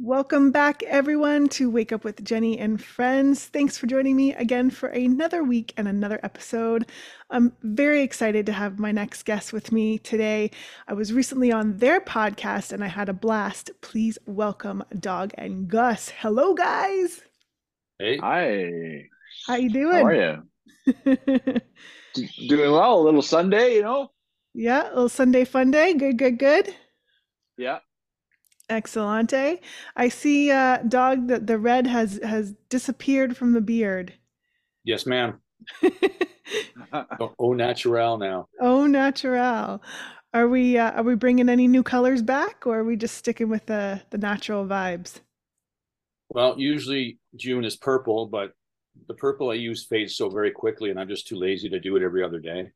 Welcome back, everyone, to Wake Up with Jenny and Friends. Thanks for joining me again for another week and another episode. I'm very excited to have my next guest with me today. I was recently on their podcast and I had a blast. Please welcome Dawg and Gus. Hello, guys. Hey. Hi. How you doing? How are you? doing well. A little Sunday, you know? Yeah, a little Sunday fun day. Good, good, good. Yeah. Excellente. I see uh dawg that the red has has disappeared from the beard. Yes, ma'am. oh, au naturel now. Oh, naturel. Are we uh, are we bringing any new colors back or are we just sticking with the the natural vibes? Well, usually June is purple, but the purple I use fades so very quickly and I'm just too lazy to do it every other day.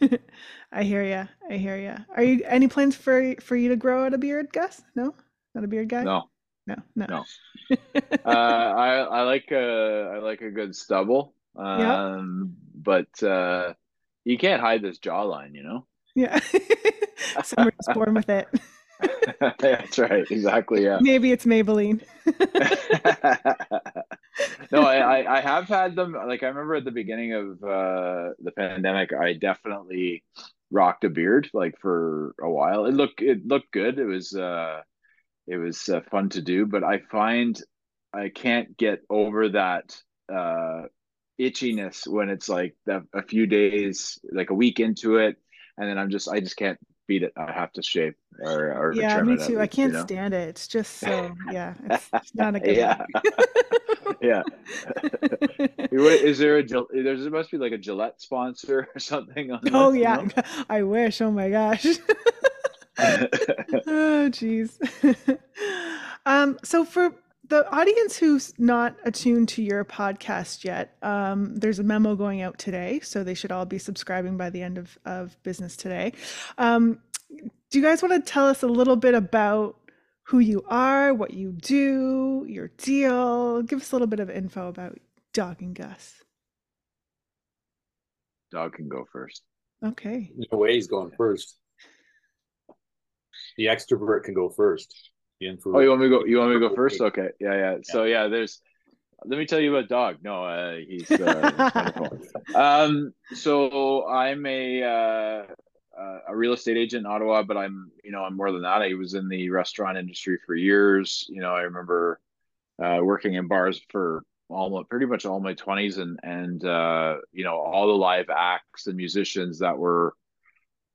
I hear ya. I hear ya. Are you any plans for for you to grow out a beard, Gus? No, not a beard guy. No, no, no. no. uh, I I like a I like a good stubble. Um, yep. but uh, you can't hide this jawline, you know. Yeah, somebody's born with it. That's right. Exactly. Yeah. Maybe it's Maybelline. no, I, I have had them. Like I remember at the beginning of uh, the pandemic, I definitely rocked a beard like for a while. It looked it looked good. It was uh, it was uh, fun to do, but I find I can't get over that uh, itchiness when it's like the, a few days, like a week into it, and then I'm just I just can't beat it. I have to shave or, or yeah, me too. Least, I can't you know? stand it. It's just so yeah, it's, it's not a good. yeah, yeah. Is there a there's there must be like a Gillette sponsor or something? On oh yeah, you know? I wish. Oh my gosh. oh jeez. um. So for the audience who's not attuned to your podcast yet, um, there's a memo going out today, so they should all be subscribing by the end of, of business today. Um, do you guys want to tell us a little bit about who you are, what you do, your deal? Give us a little bit of info about Dawg and Gus. Dawg can go first. Okay. No way he's going first. The extrovert can go first. Oh, you want me to go? You want me to go first? Okay. Yeah, yeah. So yeah, there's. Let me tell you about Dawg. No, uh, he's, uh, um. So I'm a uh, uh, a real estate agent in Ottawa, but I'm, you know, I'm more than that. I was in the restaurant industry for years. You know, I remember uh, working in bars for almost pretty much all my 20s and and uh, you know all the live acts and musicians that were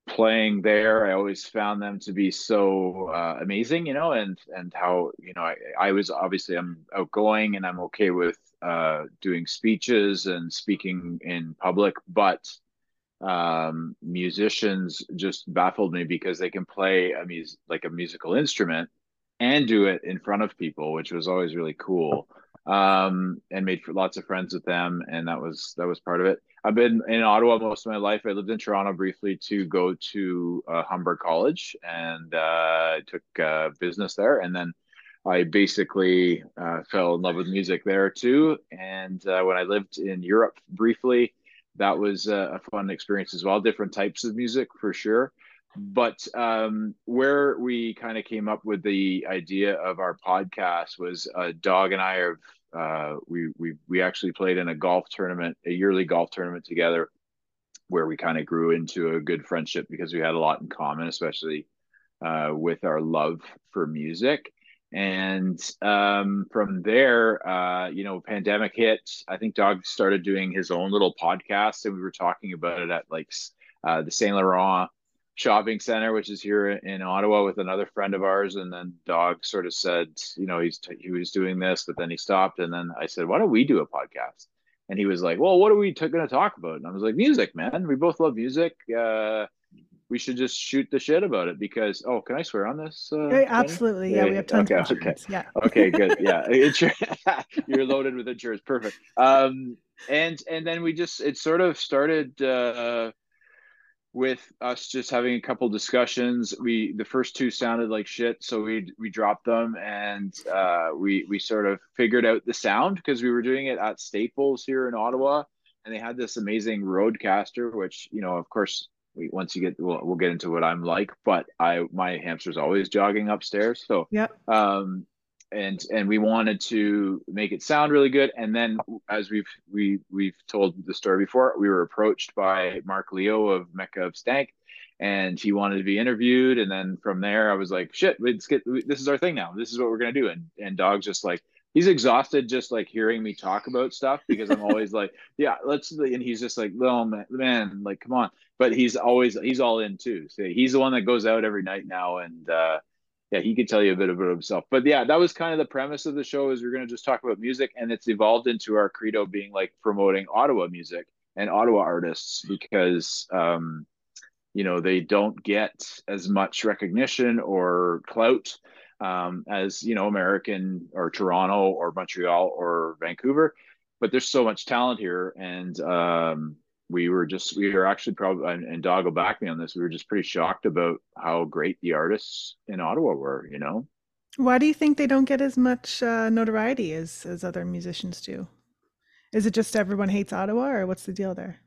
playing there i always found them to be so uh, amazing you know and and how you know I, I was obviously i'm outgoing and i'm okay with uh, doing speeches and speaking in public but um, musicians just baffled me because they can play a mus- like a musical instrument and do it in front of people, which was always really cool. Um, and made lots of friends with them, and that was that was part of it. I've been in Ottawa most of my life. I lived in Toronto briefly to go to uh, Humber College, and uh, took uh, business there, and then I basically uh, fell in love with music there too. And uh, when I lived in Europe briefly, that was a, fun experience as well. Different types of music for sure. But um, where we kind of came up with the idea of our podcast was uh, Dawg and I have uh, we we we actually played in a golf tournament, a yearly golf tournament together, where we kind of grew into a good friendship because we had a lot in common, especially uh, with our love for music. And um, from there uh, you know pandemic hit i think dawg started doing his own little podcast and we were talking about it at like uh, the saint laurent shopping center which is here in ottawa with another friend of ours. And then dawg sort of said you know he's he was doing this but then he stopped. And then i said why don't we do a podcast? And he was like well what are we t- going to talk about? And i was like music man. We both love music. Uh, we should just shoot the shit about it because oh can i swear on this uh, yeah, absolutely. Yeah, we have tons okay, of okay. yeah. Okay good. Yeah. You're loaded with insurance. Perfect. Um and and then we just it sort of started uh with us just having a couple discussions we the first two sounded like shit so we we dropped them and uh we we sort of figured out the sound because we were doing it at staples here in ottawa and they had this amazing rodecaster which you know of course we once you get we'll, we'll get into what I'm like, but I my hamster's always jogging upstairs. So yeah. Um and and we wanted to make it sound really good. And then as we've we we've told the story before, we were approached by Mark Leo of Mecca of Stank and he wanted to be interviewed. And then from there I was like, shit, let's get this is our thing now. This is what we're gonna do. And and Dawg's just like he's exhausted just like hearing me talk about stuff because I'm always like, yeah, let's. And he's just like, oh man, man, like come on. But he's always he's all in too. So he's the one that goes out every night now, and uh, yeah, he could tell you a bit about himself. But yeah, that was kind of the premise of the show is we're going to just talk about music, and it's evolved into our credo being like promoting Ottawa music and Ottawa artists because. Um, you know they don't get as much recognition or clout um, as you know American or Toronto or Montreal or Vancouver, but there's so much talent here, and um, we were just we were actually probably and, and Dawg will back me on this. We were just pretty shocked about how great the artists in Ottawa were. You know, why do you think they don't get as much uh, notoriety as as other musicians do? Is it just everyone hates Ottawa, or what's the deal there?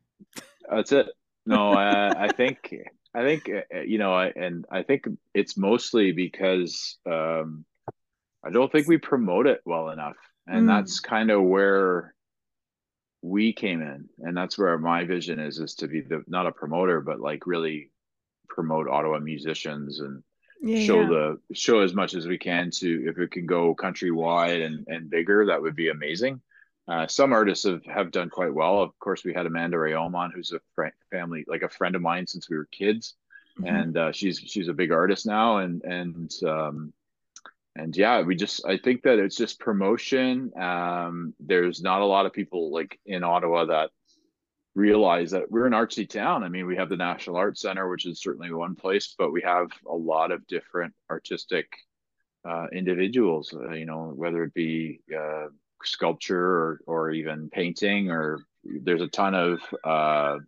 That's it. No, uh, I think I think uh, uh, you know, and I think it's mostly because um, I don't think we promote it well enough, and mm. that's kind of where we came in, and that's where my vision is: is to be the not a promoter, but like really promote Ottawa musicians and yeah, show yeah. the show as much as we can to if it can go countrywide and and bigger, that would be amazing. Uh, some artists have, have done quite well. Of course, we had Amanda Rheaume, who's a fr- family, like a friend of mine since we were kids, mm-hmm. and uh, she's she's a big artist now. And and um, and yeah, we just I think that it's just promotion. Um, there's not a lot of people like in Ottawa that realize that we're an artsy town. I mean, we have the National Arts Center, which is certainly one place, but we have a lot of different artistic uh, individuals. Uh, you know, whether it be uh, sculpture or, or even painting or there's a ton of uh,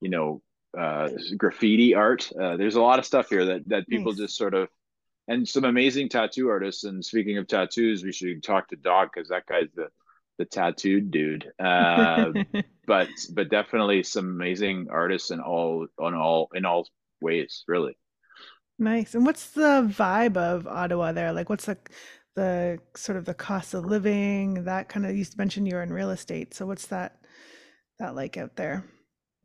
you know uh, graffiti art uh, there's a lot of stuff here that that people nice. just sort of and some amazing tattoo artists. And speaking of tattoos we should talk to dawg because that guy's the the tattooed dude. Uh, but but definitely some amazing artists in all on all in all ways really. Nice. And what's the vibe of ottawa there? Like what's the the sort of the cost of living, that kind of you mentioned you're in real estate. So what's that that like out there?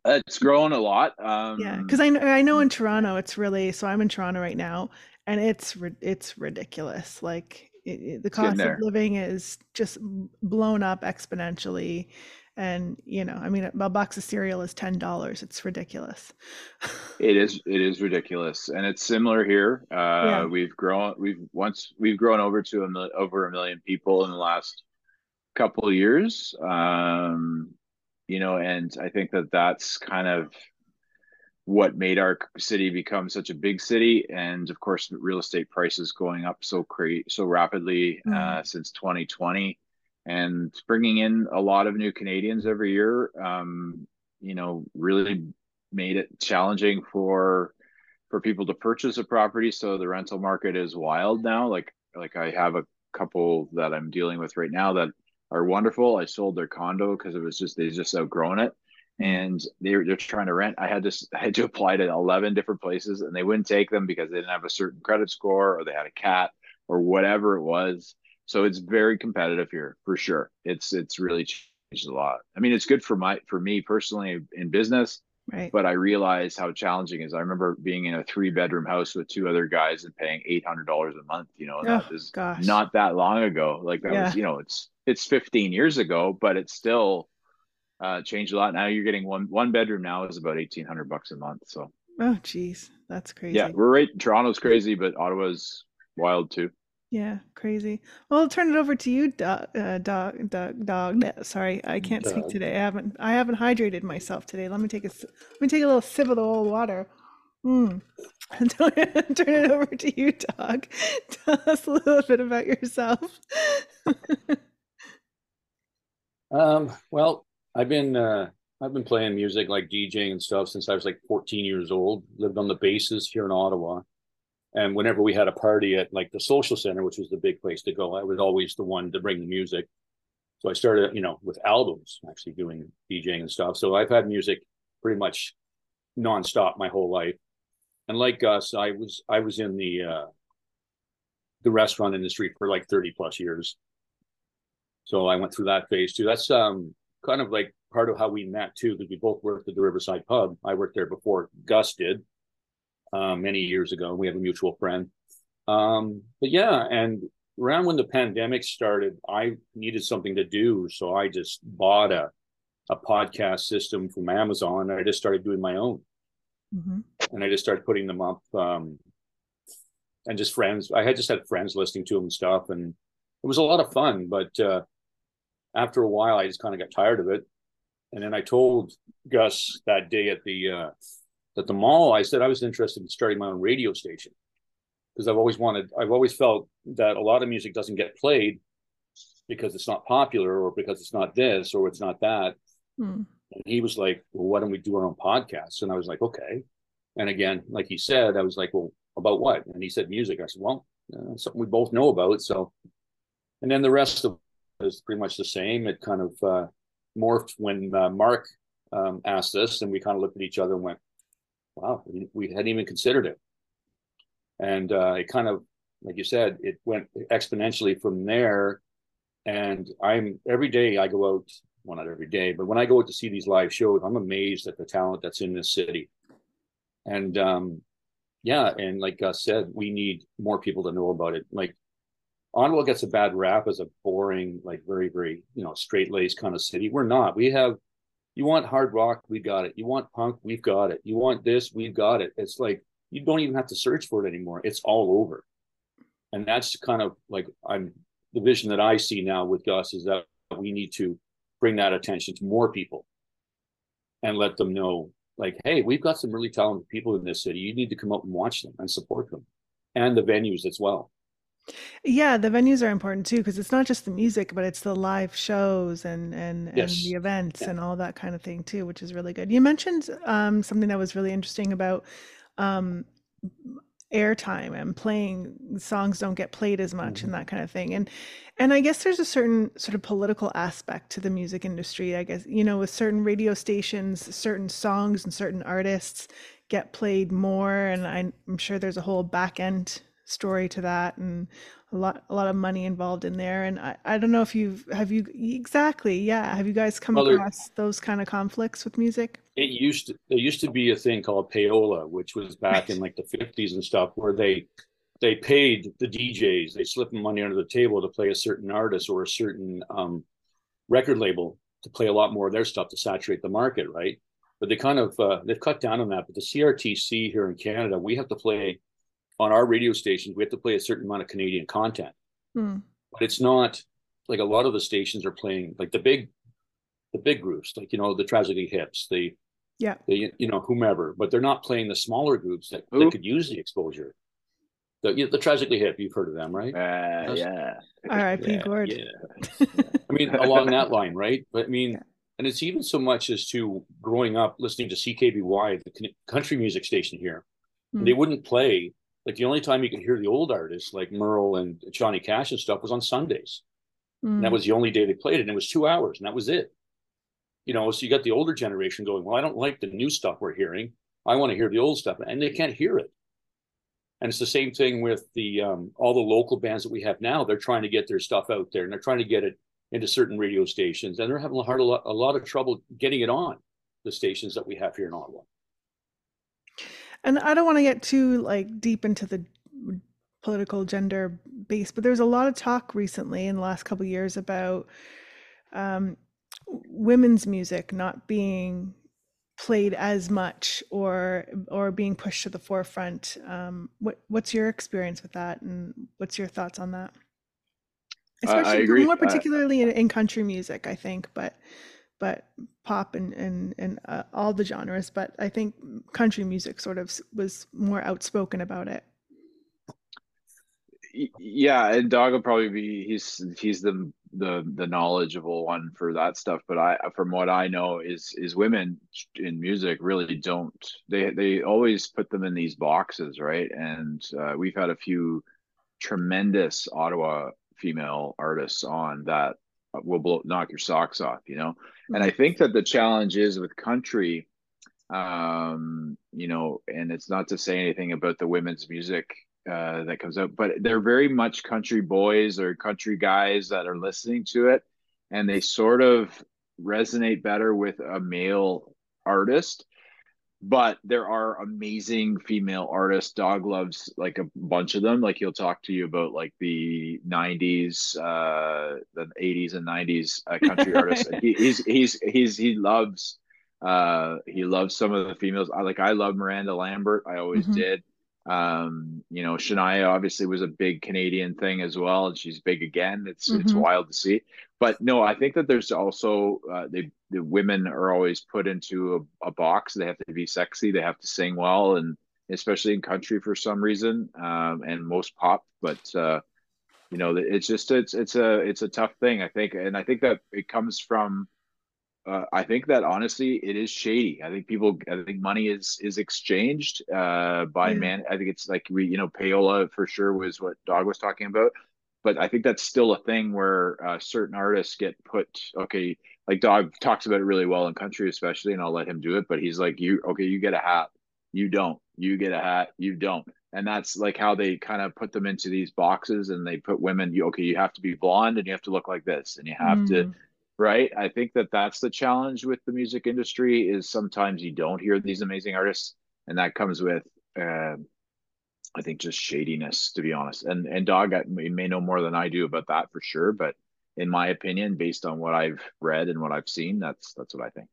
It's grown a lot. Um, yeah, because I know I know in Toronto it's really so I'm in Toronto right now, and it's it's ridiculous. Like it, it, the cost of living is just blown up exponentially and you know i mean a box of cereal is ten dollars it's ridiculous it is it is ridiculous and it's similar here uh yeah. we've grown we've once we've grown over to a mil- over a million people in the last couple of years um you know and i think that that's kind of what made our city become such a big city and of course real estate prices going up so cra- so rapidly mm. uh, since 2020 and bringing in a lot of new Canadians every year, um, you know, really made it challenging for for people to purchase a property. So the rental market is wild now. Like like I have a couple that I'm dealing with right now that are wonderful. I sold their condo because it was just they just outgrown it, and they're they're trying to rent. I had to I had to apply to eleven different places, and they wouldn't take them because they didn't have a certain credit score or they had a cat or whatever it was. So it's very competitive here for sure. It's it's really changed a lot. I mean, it's good for my for me personally in business, right. but I realize how challenging is. I remember being in a three bedroom house with two other guys and paying eight hundred dollars a month. You know, oh, that is gosh. not that long ago. Like that yeah. was, you know, it's it's fifteen years ago, but it's still uh, changed a lot. Now you're getting one one bedroom now is about eighteen hundred bucks a month. So oh, geez, that's crazy. Yeah, we're right. Toronto's crazy, but Ottawa's wild too. Yeah, crazy. Well, I'll turn it over to you, dawg. Uh, dawg, dawg, dawg. Sorry, I can't dawg. speak today. I haven't. I haven't hydrated myself today. Let me take a. Let me take a little sip of the old water. Hmm. turn it over to you, dawg. Tell us a little bit about yourself. um. Well, I've been. Uh, I've been playing music like DJing and stuff since I was like 14 years old. Lived on the bases here in Ottawa and whenever we had a party at like the social center, which was the big place to go, I was always the one to bring the music. So I started, you know, with albums, actually doing DJing and stuff. So I've had music pretty much nonstop my whole life. And like Gus, I was I was in the uh, the restaurant industry for like 30 plus years. So I went through that phase too. That's um kind of like part of how we met too, because we both worked at the Riverside Pub. I worked there before Gus did, um, many years ago. We have a mutual friend. Um, but yeah, and around when the pandemic started, I needed something to do, so I just bought a a podcast system from Amazon. and I just started doing my own, mm-hmm. and I just started putting them up. Um, and just friends, I had just had friends listening to them and stuff, and it was a lot of fun. But uh, after a while, I just kind of got tired of it. And then I told Gus that day at the uh, at the mall, I said I was interested in starting my own radio station because I've always wanted, I've always felt that a lot of music doesn't get played because it's not popular or because it's not this or it's not that. Mm. And he was like, well, why don't we do our own podcast? And I was like, okay. And again, like he said, I was like, well, about what? And he said music. I said, well, uh, something we both know about. So, and then the rest of is pretty much the same. It kind of uh, morphed when uh, Mark um, asked us, and we kind of looked at each other and went, wow, we, hadn't even considered it. And uh, it kind of like you said it went exponentially from there. And i'm every day i go out well not every day but when i go out to see these live shows i'm amazed at the talent that's in this city. And um yeah and like gus said we need more people to know about it. Like Ottawa gets a bad rap as a boring, like very, very, you know, straight laced kind of city. We're not. We have, you want hard rock, we got it. You want punk, we've got it. You want this, we've got it. It's like you don't even have to search for it anymore. It's all over. And that's kind of like I'm the vision that I see now with Gus is that we need to bring that attention to more people and let them know like, hey, we've got some really talented people in this city. You need to come out and watch them and support them and the venues as well. Yeah, the venues are important too because it's not just the music, but it's the live shows and and and the events Yeah. and all that kind of thing too, which is really good. You mentioned um, something that was really interesting about um, airtime and playing songs don't get played as much and that kind of thing and and i guess there's a certain sort of political aspect to the music industry i guess you know with certain radio stations certain songs and certain artists get played more and i'm sure there's a whole back end story to that and a lot a lot of money involved in there. And i, I don't know if you've have you exactly yeah. Have you guys come well, across those kind of conflicts with music? It used to there used to be a thing called payola which was back in like the 50s and stuff where they they paid the djs they slipped money under the table to play a certain artist or a certain um, record label to play a lot more of their stuff to saturate the market right? But they kind of uh, they've cut down on that. But the crtc here in canada we have to play on our radio stations, we have to play a certain amount of Canadian content. Hmm. But it's not like a lot of the stations are playing like the big, the big groups, like you know the Tragically Hips, the yeah, the you know whomever, but they're not playing the smaller groups that, that could use the exposure. The you know, the Tragically Hip, you've heard of them, right? Uh, yeah. R.I.P. Yeah, Gord. Yeah. I mean, along that line, right? But I mean. Yeah. And it's even so much as to growing up listening to CKBY, the country music station here. Mm. They wouldn't play like the only time you could hear the old artists like Merle and Johnny Cash and stuff was on Sundays. Mm. And that was the only day they played it. And it was two hours and that was it. You know, so you got the older generation going, well, I don't like the new stuff we're hearing. I want to hear the old stuff. And they can't hear it. And it's the same thing with the um, all the local bands that we have now. They're trying to get their stuff out there and they're trying to get it into certain radio stations. And they're having a, hard, a, lot, a lot of trouble getting it on the stations that we have here in Ottawa and I don't want to get too like deep into the political gender base, but there's a lot of talk recently in the last couple years about um, women's music not being played as much or or being pushed to the forefront. Um, what what's your experience with that, and what's your thoughts on that? Especially I agree. more particularly in, in country music, I think, but but pop and and and uh, all the genres. But I think country music sort of was more outspoken about it. Yeah, and Dawg will probably be he's he's the the the knowledgeable one for that stuff. But I, from what I know, is is women in music really don't they they always put them in these boxes, right? And uh, we've had a few tremendous Ottawa female artists on that will blow, knock your socks off, you know. And I think that the challenge is with country, Um, you know, and it's not to say anything about the women's music uh, that comes out, but they're very much country boys or country guys that are listening to it, and they sort of resonate better with a male artist but there are amazing female artists. Dawg loves like a bunch of them. Like he'll talk to you about like the 90s uh the 80s and 90s uh, country artists. He, he's he's he's he loves uh he loves some of the females. I like i love miranda lambert. I always mm-hmm. did. Um you know shania obviously was a big canadian thing as well and she's big again. It's mm-hmm. it's wild to see. But no i think that there's also uh, they the women are always put into a, a, box. They have to be sexy. They have to sing well and especially in country for some reason um and most pop. But uh you know it's just it's it's a it's a tough thing i think. And i think that it comes from uh, I think that honestly, it is shady. I think people, I think money is is exchanged uh, by yeah. man. I think it's like we, you know, payola for sure was what Dawg was talking about, but I think that's still a thing where uh, certain artists get put. Okay, like Dawg talks about it really well in country, especially, and I'll let him do it. But he's like, you okay? You get a hat, you don't. You get a hat, you don't. And that's like how they kind of put them into these boxes, and they put women. You okay? You have to be blonde, and you have to look like this, and you have mm. to right? I think that that's the challenge with the music industry is sometimes you don't hear these amazing artists and that comes with uh, i think just shadiness to be honest. And and dawg I, may know more than i do about that for sure but in my opinion based on what i've read and what i've seen that's that's what i think.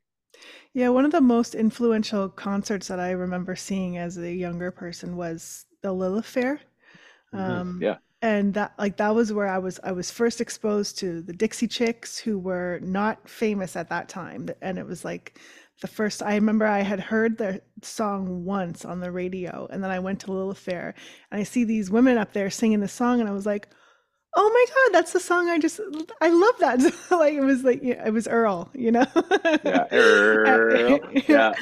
Yeah one of the most influential concerts that i remember seeing as a younger person was the lilith fair. Mm-hmm. um, yeah and that like that was where I was I was first exposed to the Dixie Chicks who were not famous at that time. And it was like the first I remember I had heard the song once on the radio and then I went to Lilith Fair and I see these women up there singing the song and I was like oh my god that's the song i just i love that. Like it was like it was earl you know? Yeah earl. Yeah.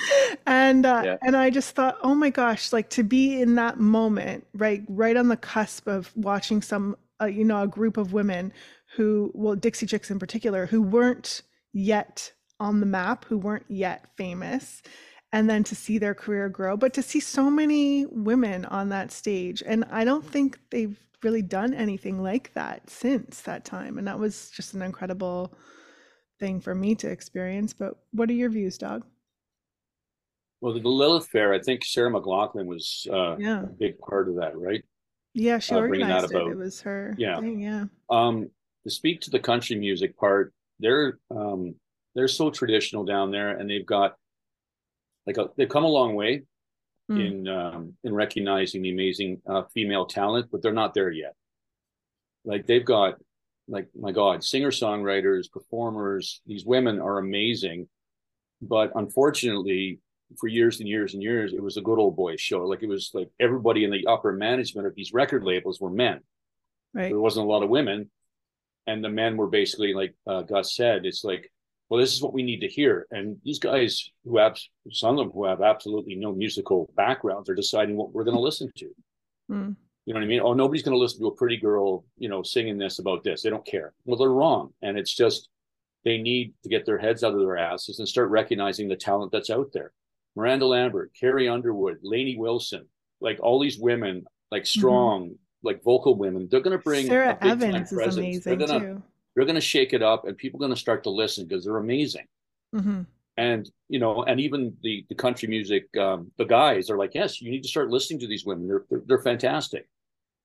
And uh, yeah. and i just thought oh my gosh like to be in that moment right right on the cusp of watching some uh, you know a group of women who well dixie chicks in particular who weren't yet on the map who weren't yet famous and then to see their career grow but to see so many women on that stage. And i don't think they've really done anything like that since that time. And that was just an incredible thing for me to experience. But what are your views, Dawg? Well, the Lilith Fair, I think Sarah McLachlan was uh, yeah. a big part of that, right? Yeah, she uh, organized it. About, it was her yeah. Thing, yeah. Um, to speak to the country music part, they're um, they're so traditional down there, and they've got like a, they've come a long way mm. in um, in recognizing the amazing uh, female talent, but they're not there yet. Like they've got, like my God, singer songwriters, performers. These women are amazing, but unfortunately, for years and years and years, it was a good old boys show. Like it was like everybody in the upper management of these record labels were men. Right. There wasn't a lot of women, and the men were basically like uh, Gus said. It's like well, this is what we need to hear. And these guys who have some of them who have absolutely no musical backgrounds are deciding what we're going to listen to. Mm. You know what I mean? Oh, nobody's going to listen to a pretty girl, you know, singing this about this. They don't care. Well, they're wrong. And it's just they need to get their heads out of their asses and start recognizing the talent that's out there. Miranda Lambert, Carrie Underwood, Lainey Wilson, like all these women, like mm-hmm. strong, mm-hmm. like vocal women, they're going to bring Sara Evans is presence. amazing gonna, too they're going to shake it up and people are going to start to listen because they're amazing. Mm-hmm. and you know and even the the country music um, the guys are like yes you need to start listening to these women. They're they're, they're fantastic.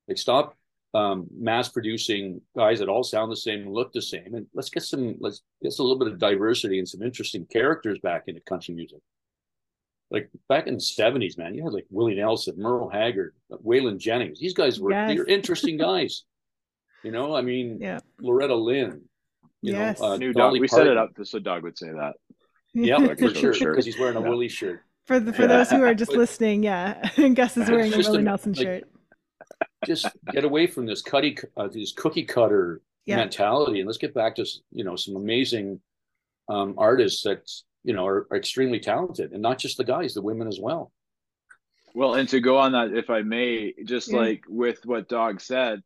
Like stop um, mass producing guys that all sound the same and look the same and let's get some let's get a little bit of diversity and some interesting characters back into country music. Like back in the 70s man you had like willie nelson merle haggard waylon jennings. These guys were yes. they're interesting guys you know, I mean, yeah. Loretta Lynn. You yes. know, uh, New dog. We set it up so Dawg would say that. Yeah, for sure, because he's wearing a yeah. Willie shirt. For the, for yeah. those who are just but, listening, yeah, Gus is wearing a Willie a, Nelson like, shirt. Just get away from this cutty, uh, this cookie cutter yeah. mentality, and let's get back to you know some amazing um, artists that you know are, are extremely talented, and not just the guys, the women as well. Well, and to go on that, if I may, just yeah. like with what Dawg said,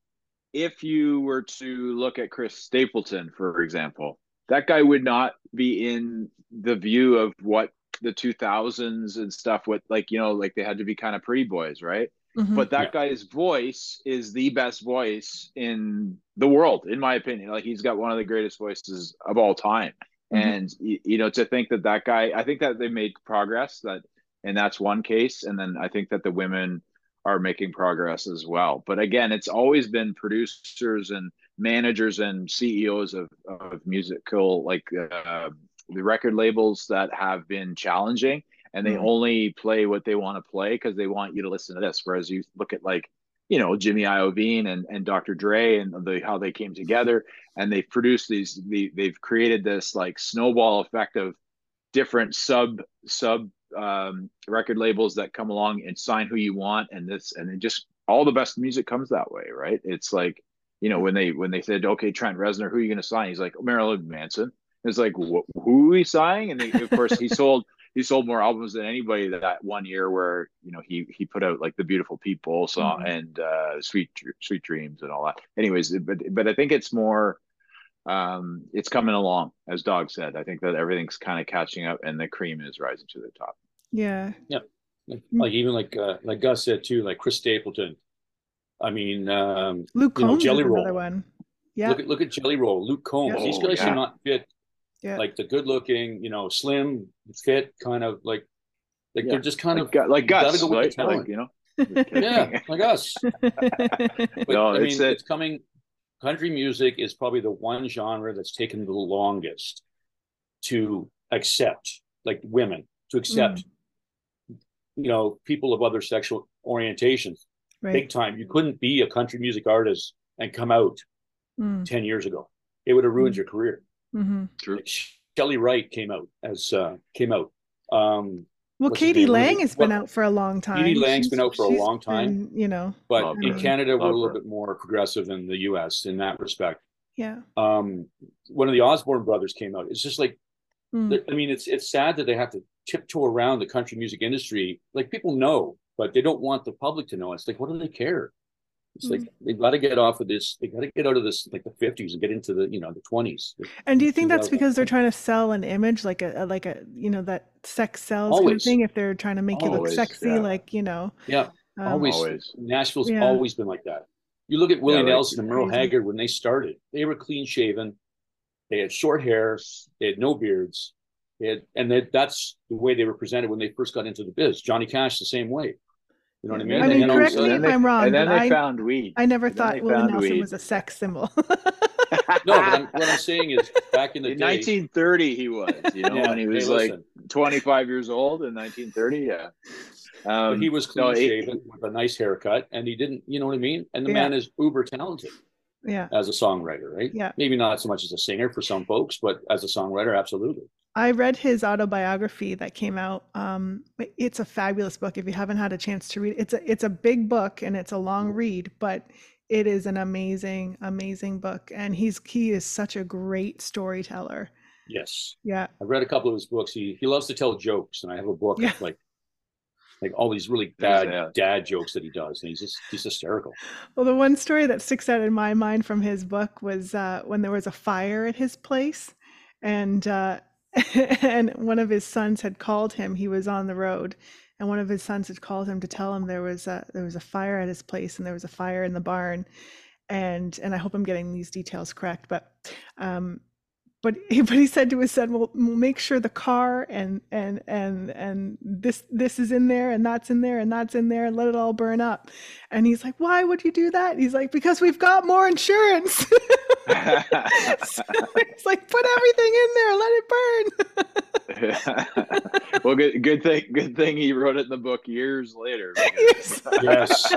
if you were to look at Chris Stapleton, for example, that guy would not be in the view of what the 2000s and stuff with like you know like they had to be kind of pretty boys right Mhm. but that Yeah. guy's voice is the best voice in the world in my opinion like he's got one of the greatest voices of all time Mhm. and you know to think that that guy i think that they made progress that and that's one case and then i think that the women are making progress as well but again it's always been producers and managers and ceos of, of musical like uh, the record labels that have been challenging and they Mhm. only play what they want to play because they want you to listen to this whereas you look at like you know Jimmy Iovine and, and Dr. Dre and the how they came together and they've produced these the, they've created this like snowball effect of different sub sub um, record labels that come along and sign who you want and this and it just all the best music comes that way right? It's like you know when they when they said okay Trent Reznor who are you going to sign? He's like Marilyn Manson. It's like wh- who are we signing? And they, of course he sold he sold more albums than anybody that, one year where you know he he put out like the beautiful people song Mhm. and uh sweet sweet dreams and all that. Anyways but but i think it's more um it's coming along as dawg said i think that everything's kind of catching up and the cream is rising to the top Yeah. like, Mm. like even like uh, like Gus said too, like Chris Stapleton. I mean, um, Luke You know, Combs Jelly is another one. Yeah. look at look at Jelly Roll, Luke Combs. Yeah. These guys yeah. are not fit yeah. like the good looking, you know, slim, fit, kind of like like Yeah. they're just kind like, of Gu- like you Gus go right like you know yeah, like us. But No, I it's mean, a- it's coming. Country music is probably the one genre that's taken the longest to accept, like women, to accept, you know, people of other sexual orientations. right. Big time. You couldn't be a country music artist and come out Mm, 10 years ago. It would have ruined Mm. your career. mhm. true Like Chely Wright came out as uh came out. Um Well, What's Katie name? What is Lang it? has been Well, out for a long time. k.d. lang's She's- been out for a long time. been, you know, but Love in her. Canada we're a little her. bit more progressive than the US in that respect. yeah. Um one of the Osborne brothers came out. It's just like Mm, I mean it's it's sad that they have to tiptoe around the country music industry. Like people know, but they don't want the public to know. It's like what do they care? It's like they've got to get off of this. They got to get out of this like the fifties and get into the you know the twenties. And do you think that's because they're trying to sell an image, like a, a like a you know that sex sells kind of thing? If they're trying to make you look sexy, yeah. like you know, Yeah, um, always. always Nashville's Yeah. always been like that. You look at Willie Yeah, like- Nelson and Merle Crazy. Haggard when they started. They were clean shaven. They had short hair. They had no beards. They had, and they, that's the way they were presented when they first got into the biz. Johnny Cash the same way. You know what I mean? I mean, then all of a correct me if they- I'm wrong, and then but they I- found weed I never And thought they Willie Nelson weed. was a sex symbol. No, but I'm, what I'm saying is back in the in day. 1930 he was you know Yeah, when he hey, was like listen, 25 years old in 1930 yeah but um, he was clean no, it- shaven with a nice haircut, and he didn't. You know what I mean? And the Yeah. man is uber talented yeah, as a songwriter, right? Yeah. Maybe not so much as a singer for some folks, but as a songwriter, absolutely. I read his autobiography that came out. Um, it's a fabulous book. If you haven't had a chance to read, it, it's a it's a big book and it's a long read, but it is an amazing, amazing book. And he's he is such a great storyteller. Yes. Yeah, I've read a couple of his books. He he loves to tell jokes, and I have a book Yeah. like like all these really bad that. dad jokes that he does, and he's just he's hysterical. Well, the one story that sticks out in my mind from his book was uh, when there was a fire at his place, and uh, and one of his sons had called him. He was on the road, and one of his sons had called him to tell him there was a there was a fire at his place, and there was a fire in the barn, and and I hope I'm getting these details correct, but um, but he, but he said to his son, "Well, we'll make sure the car and and and and this this is in there and that's in there and that's in there and let it all burn up." And he's like, "Why would you do that?" He's like, "Because we've got more insurance." so he's like, "Put everything in there, let it burn." well good good thing good thing he wrote it in the book years later because- Yes.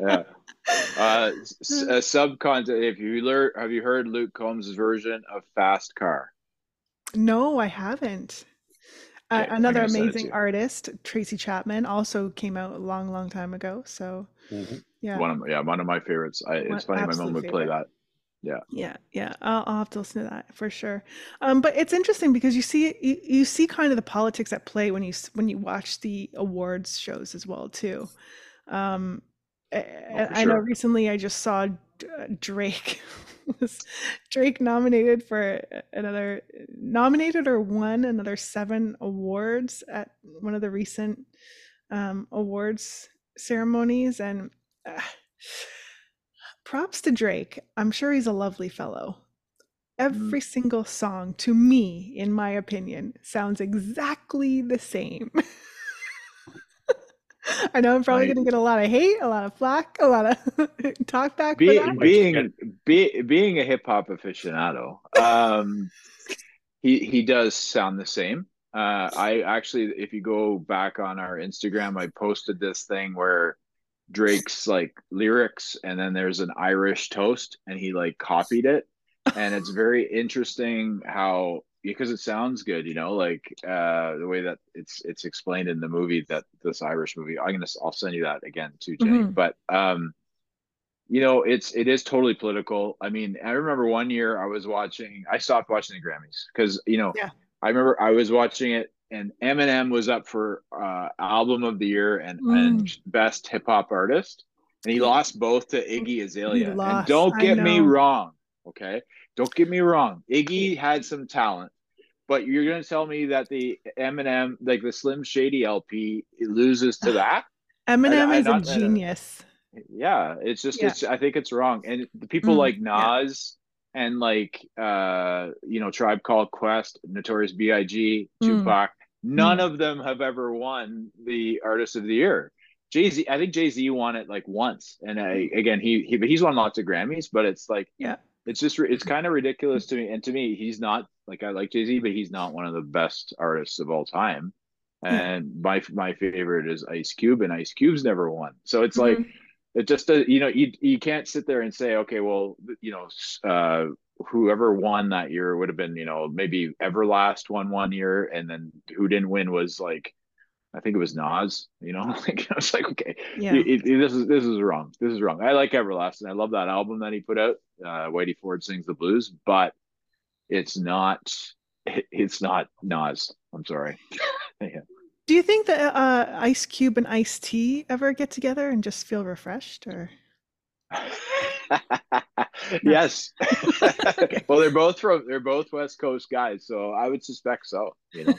yeah uh s- a subcontent if you learn have you heard luke combs' version of fast car no, I haven't. Uh, Okay, I'm another gonna send it to amazing artist, Tracy Chapman, also came out a long, long time ago. So Mhm. yeah. one of my, yeah one of my favorites I, One it's funny my mom would play that Yeah, yeah, yeah. I'll, I'll have to listen to that for sure. Um, but it's interesting because you see you, you see kind of the politics at play when you when you watch the awards shows as well too. Um, a- Oh, and for I know recently I just saw uh, Drake was Drake nominated for another nominated or won another seven awards at one of the recent um, awards ceremonies and uh, props to Drake. I'm sure he's a lovely fellow. Every mm. single song to me in my opinion sounds exactly the same. I know I'm probably right. going to get a lot of hate, a lot of flack, a lot of talk back. Be, being be, being a hip hop aficionado, um, he he does sound the same. Uh, I actually, if you go back on our Instagram, I posted this thing where Drake's like lyrics, and then there's an Irish toast, and he like copied it, and it's very interesting how because it sounds good, you know, like uh, the way that it's it's explained in the movie that this Irish movie. I'm gonna I'll send you that again too, Jenny. Mm-hmm. But um, you know, it's it is totally political. I mean, I remember one year I was watching. I stopped watching the Grammys because you know, yeah. I remember I was watching it and Eminem was up for uh, album of the year and, mm. and best hip hop artist, and he lost both to Iggy Azalea. And don't get me wrong, okay? Don't get me wrong. Iggy had some talent, but you're going to tell me that the Eminem, like the Slim Shady LP, loses to that? Eminem I, I, is not, a genius. Yeah, it's just, yeah. it's. I think it's wrong. And the people mm, like Nas yeah. and like, uh, you know, Tribe Called Quest, Notorious B.I.G., mm. Tupac, none mm. of them have ever won the Artist of the Year. Jay Z, I think Jay Z won it like once, and I, again, he, he he's won lots of Grammys, but it's like, yeah, it's just it's kind of ridiculous to me. And to me, he's not like I like Jay Z, but he's not one of the best artists of all time. And my my favorite is Ice Cube, and Ice Cube's never won. So it's mm-hmm. like it just uh, you know you you can't sit there and say okay, well you know uh, whoever won that year would have been you know maybe Everlast won one year, and then who didn't win was like I think it was Nas. You know, like I was like, okay, yeah, it, it, this is this is wrong. This is wrong. I like Everlasting. I love that album that he put out. Uh, Whitey Ford sings the blues, but it's not. It, it's not Nas. I'm sorry. yeah. Do you think that uh, Ice Cube and Ice T ever get together and just feel refreshed, or? yes. well, they're both from they're both West Coast guys, so I would suspect so. You know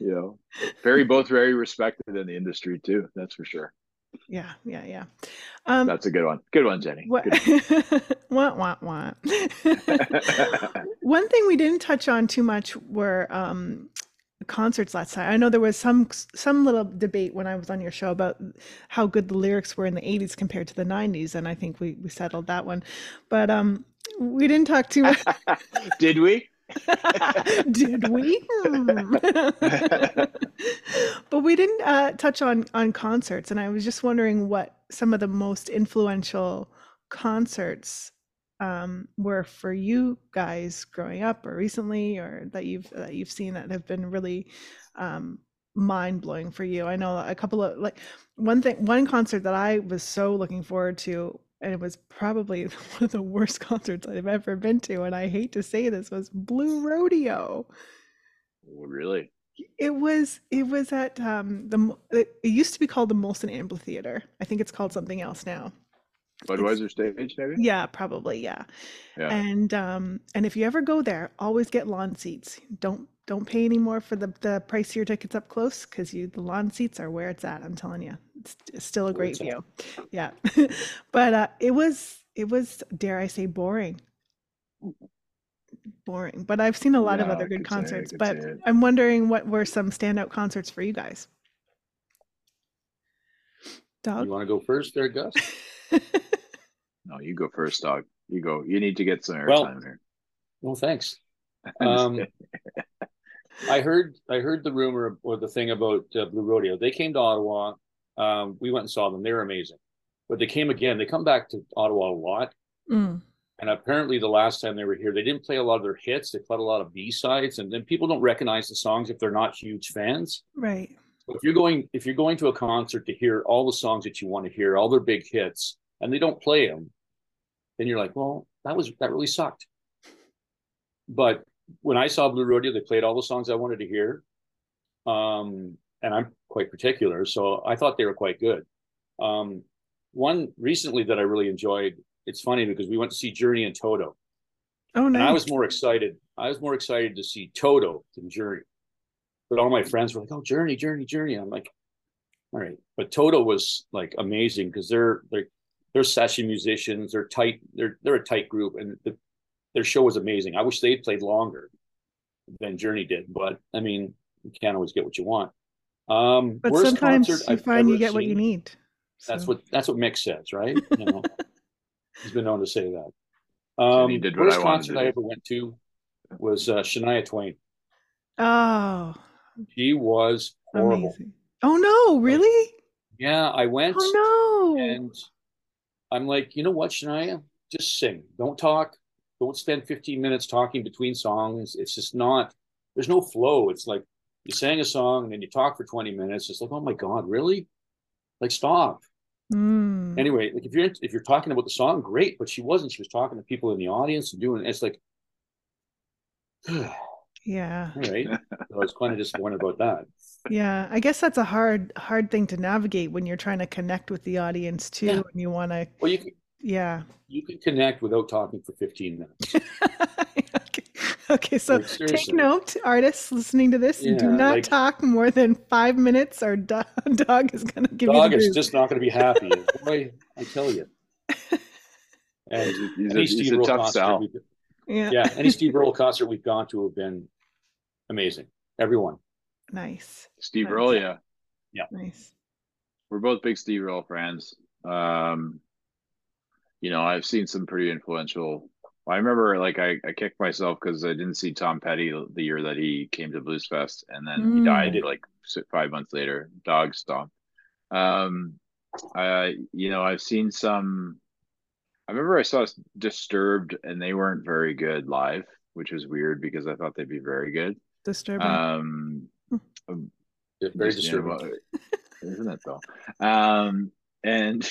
you know, very both very respected in the industry too. That's for sure. Yeah, yeah, yeah. Um, That's a good one. Good one, Jenny. What? want, want, want. one thing we didn't touch on too much were um, concerts last time. I know there was some some little debate when I was on your show about how good the lyrics were in the 80s compared to the 90s, and I think we we settled that one. But um, we didn't talk too much. Did we? Did we? Hmm. but we didn't uh, touch on on concerts, and I was just wondering what some of the most influential concerts um, were for you guys growing up, or recently, or that you've that you've seen that have been really um, mind blowing for you. I know a couple of like one thing, one concert that I was so looking forward to and it was probably one of the worst concerts I've ever been to. And I hate to say this, was Blue Rodeo. Oh, really? It was. It was at um, the. It, used to be called the Molson Amphitheater. I think it's called something else now. Budweiser it's, stage, maybe. Yeah, probably. Yeah. Yeah. And um, and if you ever go there, always get lawn seats. Don't don't pay any more for the the price of your tickets up close because you the lawn seats are where it's at. I'm telling you it's still a great view. Yeah. but uh, it was it was dare I say boring. Boring. But I've seen a lot yeah, of other good concerts. but I'm wondering what were some standout concerts for you guys? Dawg. You want to go first there, Gus? no, you go first, dawg. You go. You need to get some airtime well, here. Well, thanks. Um, I heard I heard the rumor or the thing about uh, Blue Rodeo. They came to Ottawa um, we went and saw them. They were amazing. But they came again. They come back to Ottawa a lot. Mm. And apparently, the last time they were here, they didn't play a lot of their hits. They played a lot of B sides, and then people don't recognize the songs if they're not huge fans. Right. So if you're going, if you're going to a concert to hear all the songs that you want to hear, all their big hits, and they don't play them, then you're like, well, that was that really sucked. But when I saw Blue Rodeo, they played all the songs I wanted to hear. Um, and I'm quite particular, so I thought they were quite good. Um, one recently that I really enjoyed it's funny because we went to see Journey and Toto, Oh, and I was more excited. I was more excited to see Toto than Journey. But all my friends were like, "Oh, Journey, Journey, Journey." I'm like, "All right," but Toto was like amazing because they're they're they're session musicians. They're tight. They're they're a tight group, and the, their show was amazing. I wish they'd played longer than Journey did, but I mean, you can't always get what you want. Um, But worst sometimes concert you I've find you ever get what you seen- need. That's what that's what Mick says, right? You know, he's been known to say that. And he Um, did what worst I concert to I ever went to was uh, Shania Twain. Oh, She was horrible. amazing. Oh no, really? Yeah, I went Oh no. and I'm like, you know what, Shania, just sing. Don't talk. Don't spend 15 minutes talking between songs. It's just not. There's no flow. It's like you sang a song and then you talk for 20 minutes. It's like, oh my god, really? Like, stop. Mm. anyway, like if you're if you're talking about the song, great, but she wasn't. She was talking to people in the audience and doing. It's like, Yeah. right. So I was kind of disappointed about that. Yeah. I guess that's a hard hard thing to navigate when you're trying to connect with the audience too Yeah. and you want to Well, you yeah. you can connect without talking for 15 minutes. okay. okay, so Like, take note, artists listening to this. do not like- talk more than five minutes, or do- Dawg is going to give Dawg you the is boot. just not going to be happy. Boy, I tell you. And He's any he's Steve a Earle tough concert, sell. we've- yeah. yeah, any Steve Earle concert we've gone to have been amazing. Everyone. Nice. Steve Nice. Earle, yeah. Nice. We're both big Steve Earle fans. Um, you know, I've seen some pretty influential. I remember, like, I, I kicked myself because I didn't see Tom Petty the year that he came to Blues Fest, and then he Mm. died like five months later. Dawg stomp. Um, I, you know, I've seen some. I remember I saw Disturbed, and they weren't very good live, which was weird because I thought they'd be very good. Disturbing. Um, Very just, you know, disturbing. isn't it though? Um, and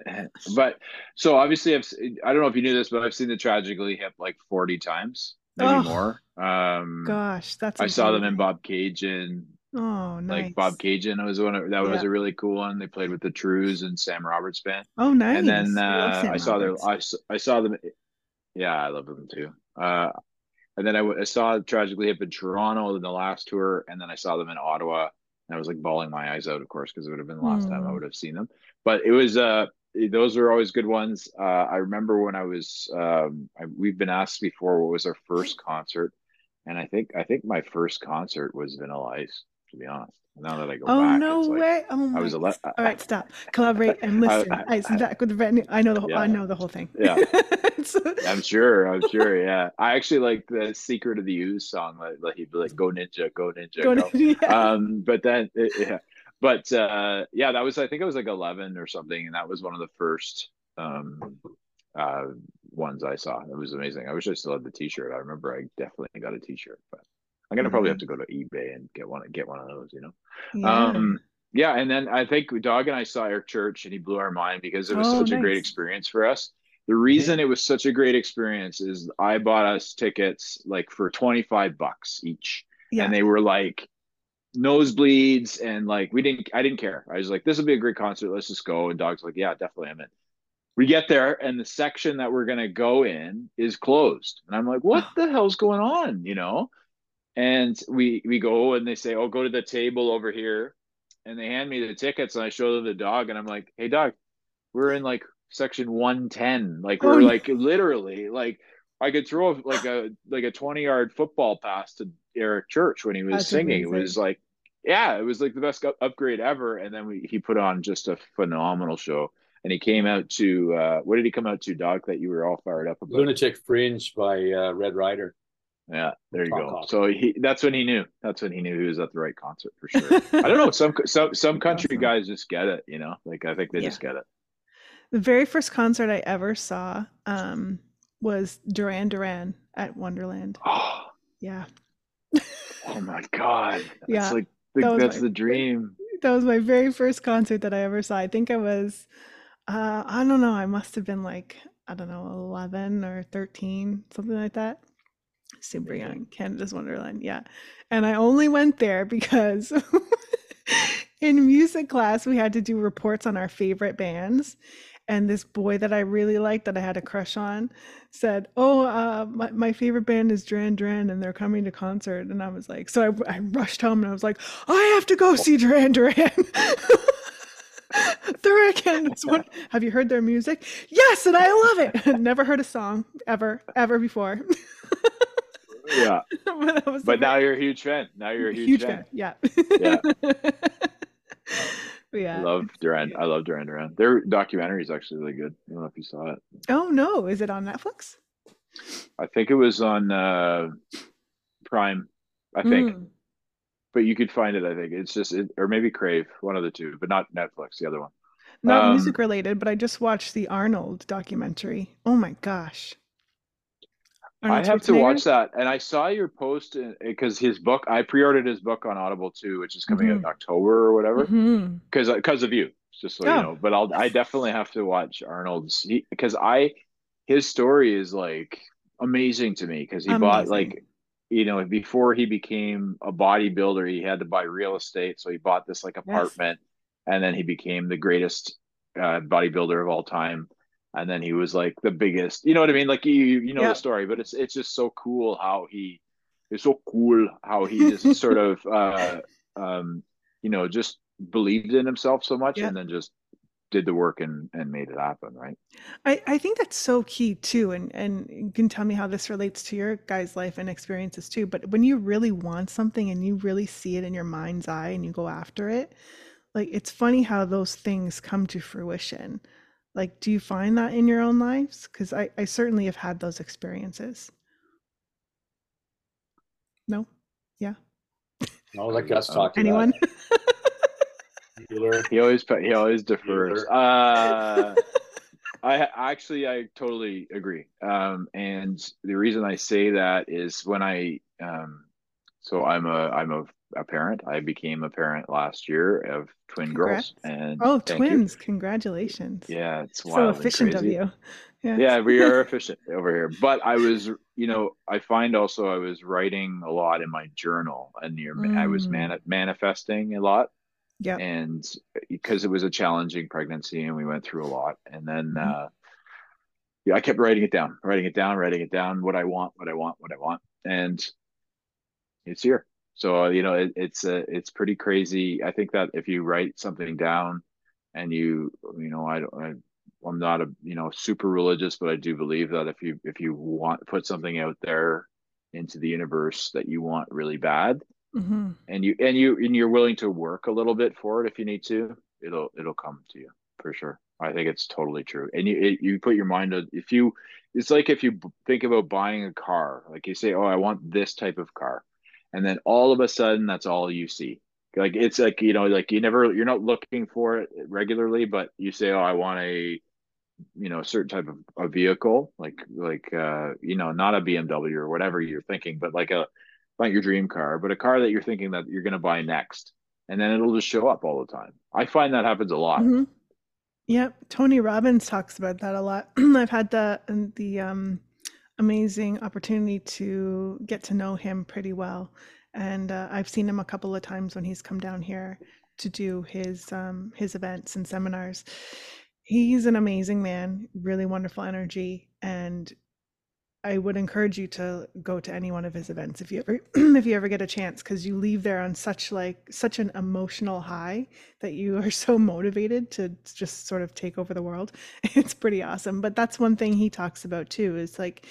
but so obviously I've I don't know if you knew this, but I've seen the Tragically Hip like forty times, maybe Oh, more. Um, Gosh, that's. I saw them in. Bobcaygeon, Oh, nice. like Bobcaygeon was one of, that was a really cool one. They played with the Trews and Sam Roberts band, Oh, nice. and then I uh, Sam I saw their. I, I saw them. Yeah, I love them too. Uh, and then I saw Tragically Hip in Toronto in the last tour, and then I saw them in Ottawa. And I was like bawling my eyes out, of course, because it would have been the last time I Hmm. would have seen them. But it was uh, those are always good ones. Uh, I remember when I was um, I, we've been asked before what was our first concert, and I think I think my first concert was Vanilla Ice. To be honest, now that I go Oh back, no like, way! Oh my! I was ele- All right, stop. Collaborate and listen. I- I, back with the brand new. I know the whole. Yeah. I know the whole thing. Yeah. I'm sure. I'm sure. Yeah. I actually like the Secret of the Ooze song. Like, like he'd be like, "Go ninja, go ninja, Go go." to- yeah. Um, but then, it- yeah. But uh, yeah, that was. I think I was like 11 or something, and that was one of the first um uh ones I saw. It was amazing. I wish I still had the T-shirt. I remember I definitely got a T-shirt, but I'm gonna probably Mhm. have to go to eBay and get one. Get one of those. You know. yeah. Um, yeah, and then I think Dawg and I saw Eric Church, and he blew our mind because it was Oh, such a great experience for us. The reason it was such a great experience is I bought us tickets like for 25 bucks each, yeah. and they were like nosebleeds, and like we didn't, I didn't care. I was like, this will be a great concert. Let's just go. And Dawg's like, yeah, definitely, I'm in. We get there, and the section that we're gonna go in is closed, and I'm like, what the hell's going on? You know? And we we go, and they say, oh, go to the table over here and they hand me the tickets and I show them the Dawg and I'm like, hey Dawg, we're in like section 110. Like Oh, we're no. like literally like I could throw like a like a 20 yard football pass to Eric Church when he was That's singing. It was like yeah, it was like the best upgrade ever. And then we, he put on just a phenomenal show. And he came out to uh what did he come out to, Dawg, that you were all fired up about? Lunatic Fringe by uh, Red Rider. Yeah, there you go. off. So he that's when he knew. That's when he knew he was at the right concert for sure. I don't know. Some some some country guys just get it. You know, like I think they Yeah. just get it. The very first concert I ever saw um, was Duran Duran at Wonderland. Oh, Yeah, oh my god. That's Yeah, like the, that that's my- the dream. that was my very first concert that I ever saw. I think I was, uh, I don't know, I must have been like, I don't know, 11 or 13, something like that. Super young, Canada's Wonderland. Yeah. And I only went there because in music class, we had to do reports on our favorite bands. and this boy that I really liked that I had a crush on said, "Oh, uh, my my favorite band is Duran Duran, and they're coming to concert." And I was like, so I, I rushed home and I was like, "I have to go see Duran Duran." Thurrican. One, have you heard their music? Yes, and I love it. Never heard a song ever, ever before. Yeah. but, but now you're a huge fan. Now you're a huge, huge fan. fan. Yeah. Yeah. yeah. I love Duran. I love Duran Duran. Their documentary is actually really good. I don't know if you saw it. Oh no, is it on Netflix? I think it was on uh, Prime. I think. Mm. But you could find it. I think it's just, it, or maybe Crave, one of the two, but not Netflix. The other one. Not um, music related, but I just watched the Arnold documentary. Oh my gosh. I have to watch that. And I saw your post because his book, I pre-ordered his book on Audible too, which is coming mm-hmm. out in October or whatever. Because mm-hmm. because of you, just so oh. you know. But I'll I definitely have to watch Arnold's because I his story is like amazing to me because he amazing. bought like you know before he became a bodybuilder he had to buy real estate so he bought this like apartment yes. and then he became the greatest uh, bodybuilder of all time and then he was like the biggest you know what i mean like you you know yeah. the story but it's it's just so cool how he it's so cool how he just sort of uh um you know just believed in himself so much yeah. and then just did the work and and made it happen right i i think that's so key too and and you can tell me how this relates to your guys life and experiences too but when you really want something and you really see it in your mind's eye and you go after it like it's funny how those things come to fruition like, do you find that in your own lives? Because I, I certainly have had those experiences. No? Yeah. No, like us talking. Anyone? he always he always defers. Uh, I actually I totally agree. Um, and the reason I say that is when I um, so I'm a I'm a a parent. I became a parent last year of twin Congrats. girls. And oh, twins! You. Congratulations. Yeah, it's so efficient of you. Yeah. yeah, we are efficient over here. But I was, you know, I find also I was writing a lot in my journal, and mm. I was mm. man- manifesting a lot. Yeah. And because it was a challenging pregnancy, and we went through a lot, and then. Mm-hmm. uh yeah, I kept writing it down, writing it down, writing it down. What I want, what I want, what I want, and it's here. So you know, it, it's a, it's pretty crazy. I think that if you write something down, and you you know, I don't. I, I'm not a you know super religious, but I do believe that if you if you want put something out there into the universe that you want really bad, mm-hmm. and you and you and you're willing to work a little bit for it if you need to, it'll it'll come to you for sure. I think it's totally true. And you it, you put your mind to if you it's like if you think about buying a car, like you say, oh, I want this type of car and then all of a sudden that's all you see. Like it's like you know like you never you're not looking for it regularly but you say oh i want a you know a certain type of a vehicle like like uh you know not a bmw or whatever you're thinking but like a not your dream car but a car that you're thinking that you're going to buy next. And then it'll just show up all the time. I find that happens a lot. Mm-hmm. tony robbins talks about that a lot. I've had the the um amazing opportunity to get to know him pretty well. And uh, I've seen him a couple of times when he's come down here to do his um, his events and seminars. He's an amazing man, really wonderful energy, and I would encourage you to go to any one of his events if you ever if you ever get a chance because you leave there on such like such an emotional high that you are so motivated to just sort of take over the world. It's pretty awesome. But that's one thing he talks about too is like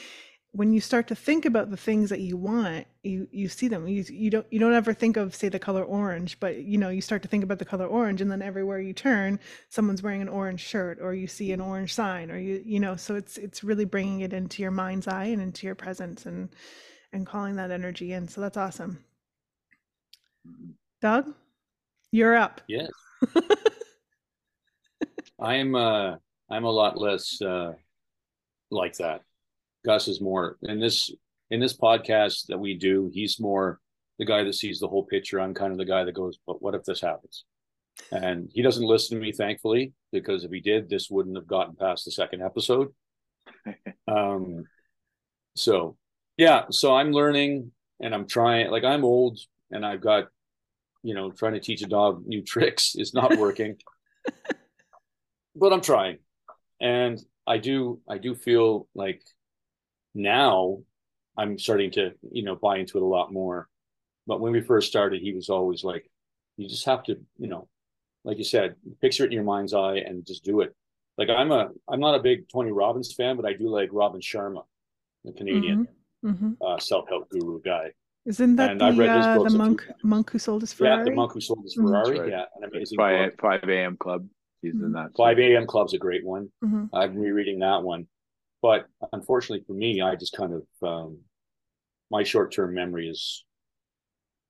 when you start to think about the things that you want you you see them. You, you don't you don't ever think of say the color orange but you know you start to think about the color orange and then everywhere you turn someone's wearing an orange shirt or you see an orange sign or you you know so it's it's really bringing it into your mind's eye and into your presence and and calling that energy in. So that's awesome. Dawg you're up. Yes i'm uh i'm a lot less uh like that Gus is more in this in this podcast that we do. He's more the guy that sees the whole picture. I'm kind of the guy that goes, "But what if this happens?" And he doesn't listen to me, thankfully, because if he did, this wouldn't have gotten past the second episode. um, so yeah, so I'm learning and I'm trying. Like I'm old and I've got, you know, trying to teach a dog new tricks is not working, but I'm trying. and I do I do feel like now I'm starting to you know buy into it a lot more. But when we first started, he was always like, you just have to you know, like you said, picture it in your mind's eye and just do it. Like I'm a I'm not a big Tony Robbins fan, but I do like Robin Sharma, the Canadian Mm-hmm. uh, self help guru guy. Isn't that And the I've read his uh, the books a few monk monk who sold his Ferrari? Yeah, the monk who sold his Mhm. Ferrari. That's right. Yeah, an amazing Five book. five a.m. club. He's in Mhm. that. 5 a.m. Club's a great one. Mhm. I'm rereading that one. But unfortunately for me, I just kind of um, my short term memory is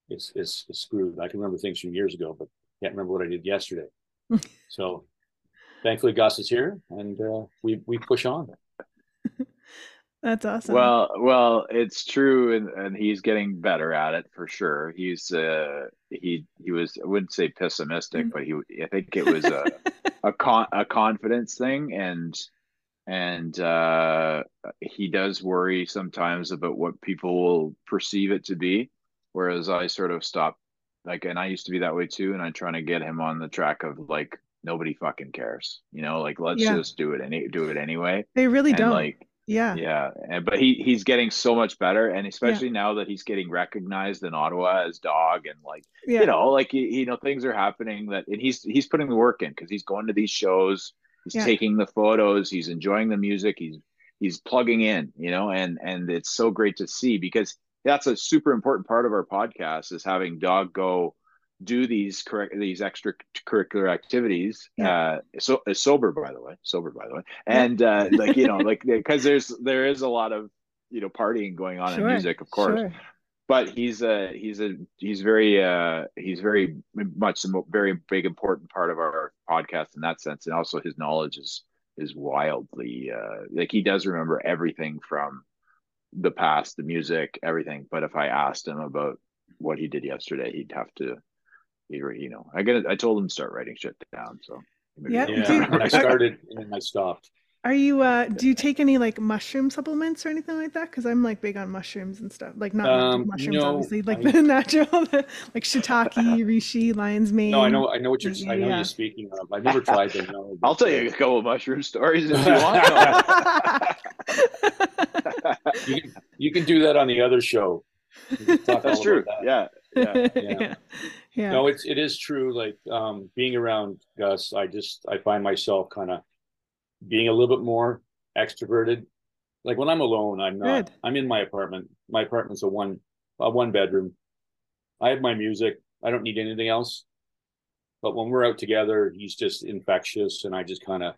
is, is is screwed. I can remember things from years ago, but can't remember what I did yesterday. so thankfully Gus is here and uh, we we push on. That's awesome. Well, well, it's true, and, and he's getting better at it for sure. He's uh he he was I wouldn't say pessimistic, Mm. but he I think it was a a con a confidence thing, and and uh he does worry sometimes about what people will perceive it to be, whereas I sort of stopped like, and I used to be that way too, and I'm trying to get him on the track of like nobody fucking cares, you know, like let's Yeah. just do it any do it anyway, they really and don't. like. yeah. Yeah, and but he he's getting so much better, and especially now that he's getting recognized in Ottawa as Dawg, and like Yeah. you know, like you, you know, things are happening that, and he's he's putting the work in because he's going to these shows, he's Yeah. taking the photos, he's enjoying the music, he's he's plugging in, you know, and and it's so great to see because that's a super important part of our podcast is having Dawg go do these correct these extracurricular activities uh so uh, sober by the way sober by the way Yeah. and uh like you know like because there's there is a lot of you know partying going on Sure, in music of course Sure. But he's a he's a he's very uh he's very much a very big important part of our podcast in that sense. And also his knowledge is is wildly uh like he does remember everything from the past the music everything. But if i asked him about what he did yesterday he'd have to he, you know i it. I told him to start writing shit down. So Yeah, Yeah, I started and then I stopped. Are you uh do you take any like mushroom supplements or anything like that? Because I'm like big on mushrooms and stuff. Like not not Um, mushrooms, no, obviously, like I- the natural, the, like shiitake, reishi, lion's mane. No, I know I know what you're I know you're speaking of. I've never tried them. No, i'll tell uh, you a couple of mushroom stories if you want you can you can do that on the other show. We can talk that's true about that. yeah yeah yeah. yeah. No, it's it is true. Like um, being around Gus, I just I find myself kind of being a little bit more extroverted. Like when I'm alone, I'm not. Good. I'm in my apartment. My apartment's a one a one bedroom. I have my music. I don't need anything else. But when we're out together, he's just infectious, and I just kind of,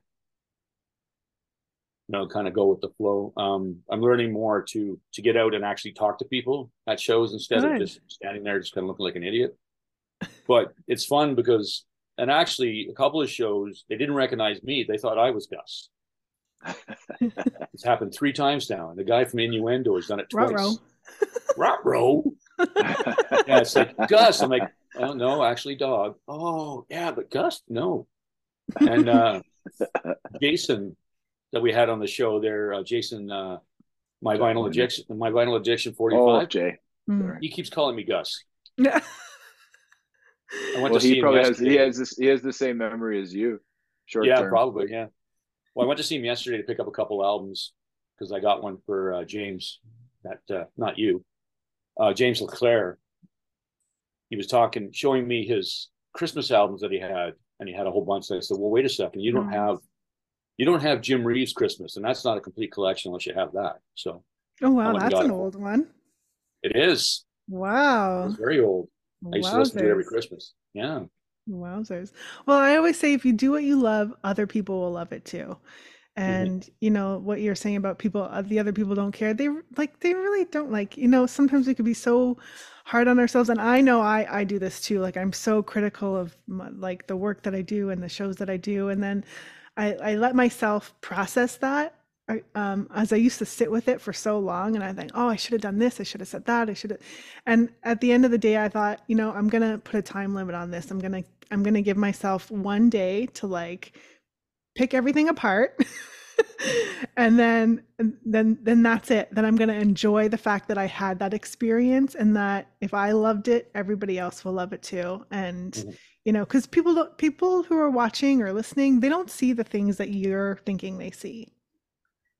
you know, kind of go with the flow. Um, I'm learning more to to get out and actually talk to people at shows instead of just standing there, just kind of looking like an idiot. But it's fun because, and actually, a couple of shows they didn't recognize me; they thought I was Gus. It's happened three times now, and the guy from Innuendo has done it twice. Ruh-roh. Ruh-roh. Yeah, it's like Gus. I'm like, oh no, actually, Dawg. Oh yeah, but Gus, no. And uh, Jason, that we had on the show there, uh, Jason, uh, my vinyl addiction, my vinyl addiction forty oh five. jay Mm. He keeps calling me Gus. Yeah. I went well to see he him probably has yesterday. he has this he has the same memory as you short yeah, term probably. Yeah. Well, I went to see him yesterday to pick up a couple albums because I got one for uh, James. That uh, not you, uh, James Leclaire. He was talking, showing me his Christmas albums that he had, and he had a whole bunch. And I said, "Well, wait a second. You don't Hmm. have, you don't have Jim Reeves Christmas, and that's not a complete collection unless you have that." So Oh wow, went and that's got an it. old one. it is. Wow. It's very old. I used to listen to it every Christmas. Yeah. Wowzers. Well, I always say if you do what you love, other people will love it too. And you know what you're saying about people, uh, the other people don't care. They like they really don't like. You know, sometimes we could be so hard on ourselves, and I know I I do this too. Like I'm so critical of my, like the work that I do and the shows that I do, and then I I let myself process that. I, um, as I used to sit with it for so long, and I think, oh, I should have done this, I should have said that, I should have. And at the end of the day, I thought, you know, I'm gonna put a time limit on this. I'm gonna I'm gonna give myself one day to like pick everything apart and then then then that's it then i'm going to enjoy the fact that i had that experience and that if i loved it everybody else will love it too and mm-hmm. you know because people don't people who are watching or listening they don't see the things that you're thinking they see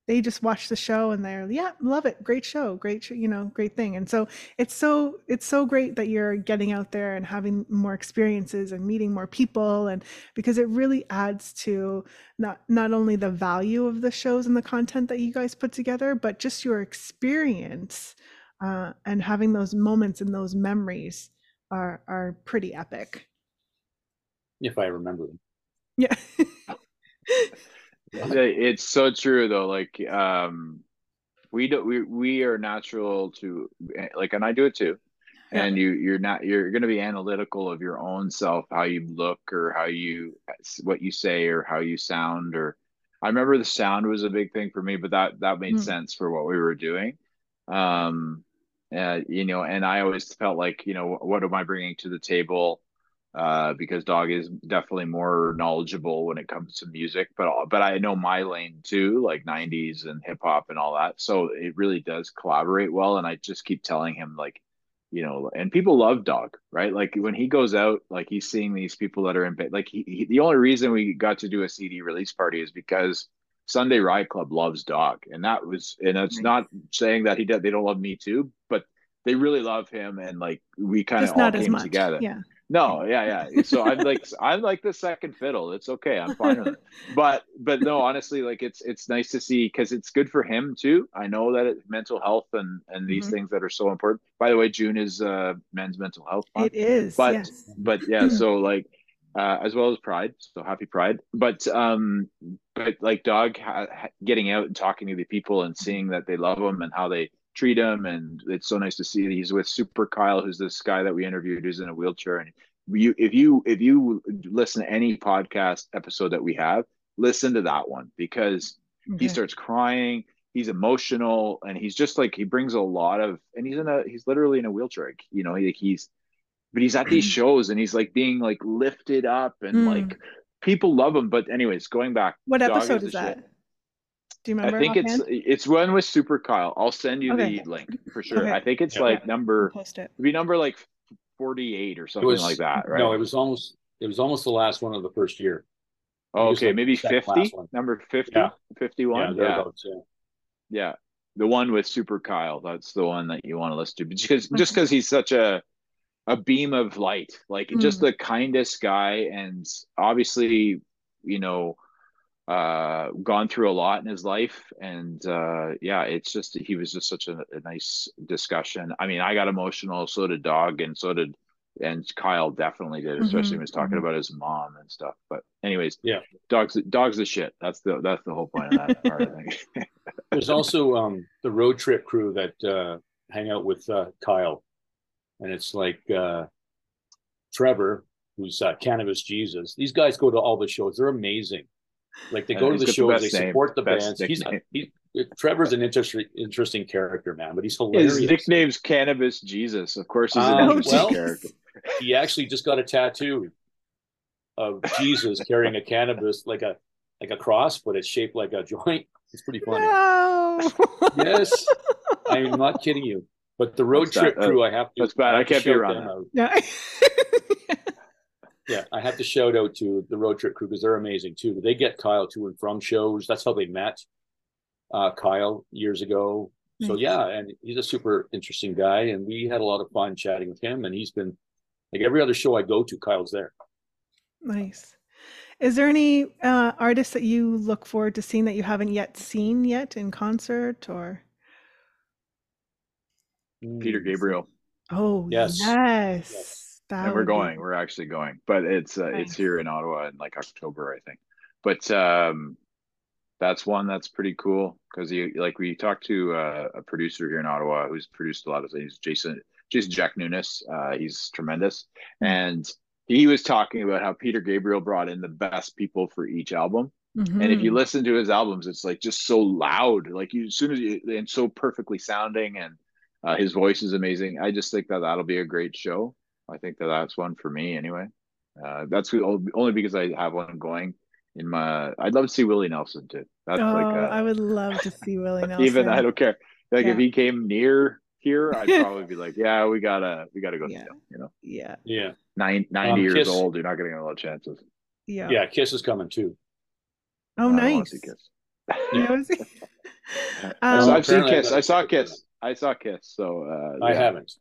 they just watch the show and they're yeah love it. Great show. Great show, you know great thing. And so it's so it's so great that you're getting out there and having more experiences and meeting more people and because it really adds to not not only the value of the shows and the content that you guys put together but just your experience uh, and having those moments and those memories are are pretty epic. If i remember them. Yeah it's so true though like um we do we we are natural to like and i do it too. And you you're not you're going to be analytical of your own self how you look or how you what you say or how you sound or i remember the sound was a big thing for me but that that made mm. sense for what we were doing. Um uh, you know and i always felt like you know what am i bringing to the table uh, because Dawg is definitely more knowledgeable when it comes to music but but i know my lane too like 90s and hip hop and all that. So it really does collaborate well and i just keep telling him like you know and people love Dawg right? Like when he goes out like he's seeing these people that are in bed like he, he, the only reason we got to do a cd release party is because sunday ride club loves Dawg and that was and it's not saying that he did they don't love me too but they really love him and like we kind of all came together. Yeah no, yeah, yeah. So I'm like I'm like the second fiddle. It's okay. I'm fine with it. But but no, honestly, like it's it's nice to see because it's good for him too. I know that it, mental health and and these mm-hmm. things that are so important. By the way, June is uh men's mental health month. It is. But yes. but yeah, so like uh, as well as Pride. So happy Pride. But um but like Dawg ha- getting out and talking to the people and seeing that they love him and how they treat him. And it's so nice to see that he's with Super Kyle, who's this guy that we interviewed who's in a wheelchair. And you, if you, if you listen to any podcast episode that we have, listen to that one because okay. he starts crying. He's emotional and he's just like, he brings a lot of, and he's in a, he's literally in a wheelchair, you know, he, he's, but he's at these shows and he's like being like lifted up and mm. like people love him. But anyways, going back, what episode is, is that? Shit. Do you remember? I think offhand? it's it's one with Super Kyle. I'll send you okay. the link for sure. Okay. I think it's yeah. like number post it. Be number like forty eight or something was, like that, right? No, it was almost it was almost the last one of the first year. Oh, okay, like maybe fifty. Number 50, yeah. 51. Yeah, yeah. yeah. yeah. The one with Super Kyle. That's the one that you want to listen to. Because just because he's such a a beam of light, like mm. just the kindest guy, and obviously, you know, uh gone through a lot in his life. And uh yeah it's just he was just such a, a, nice discussion. I mean i got emotional so did Dawg and so did and kyle definitely did especially mm-hmm. when he was talking mm-hmm. about his mom and stuff. But anyways yeah. Dawg's Dawg's the shit. That's the that's the whole point of that part i think. There's also um the road trip crew that uh hang out with uh kyle. And it's like uh trevor who's uh, cannabis jesus. These guys go to all the shows. They're amazing like they go to the shows, the they support the bands. He's, he, Trevor's an interesting interesting character, man, but he's hilarious. His nickname's Cannabis Jesus. Of course, he's um, an interesting well, character. He actually just got a tattoo of Jesus carrying a cannabis like a like a cross, but it's shaped like a joint. It's pretty funny. No. yes, I'm not kidding you. But the road that's trip bad. crew, I have to. That's bad. I, I can't be around. Yeah yeah, I have to shout out to the road trip crew because they're amazing too. They get Kyle to and from shows. That's how they met uh, Kyle years ago. Nice. So yeah, and he's a super interesting guy, and we had a lot of fun chatting with him. And he's been like every other show I go to, Kyle's there. Nice. Is there any uh, artists that you look forward to seeing that you haven't yet seen yet in concert or? Peter Gabriel. Oh yes. yes. yes. That and we're going. Be... We're actually going, but it's uh, nice. it's here in Ottawa in like October, I think. But um, that's one that's pretty cool because he like we talked to uh, a producer here in Ottawa who's produced a lot of things. Jason Jason Jack Nunes. Uh, he's tremendous, mm-hmm. and he was talking about how Peter Gabriel brought in the best people for each album. Mm-hmm. And if you listen to his albums, it's like just so loud, like you as soon as you and so perfectly sounding, and uh, his voice is amazing. I just think that that'll be a great show. I think that that's one for me anyway. Uh, that's only because I have one going in my. I'd love to see Willie Nelson too. That's oh, like a, I would love to see Willie Nelson. even I don't care. Like Yeah. if he came near here, I'd probably be like, yeah, we gotta we gotta go Yeah. see him. You know, Yeah, Yeah, Nine, 90 Um, years Kiss- old, you're not getting a lot of chances. yeah. yeah. Kiss is coming too. Oh, I nice. see Kiss. Yeah, I Um, saw- I've seen Kiss. I saw check it out. Kiss. I saw Kiss. So uh, I yeah. haven't.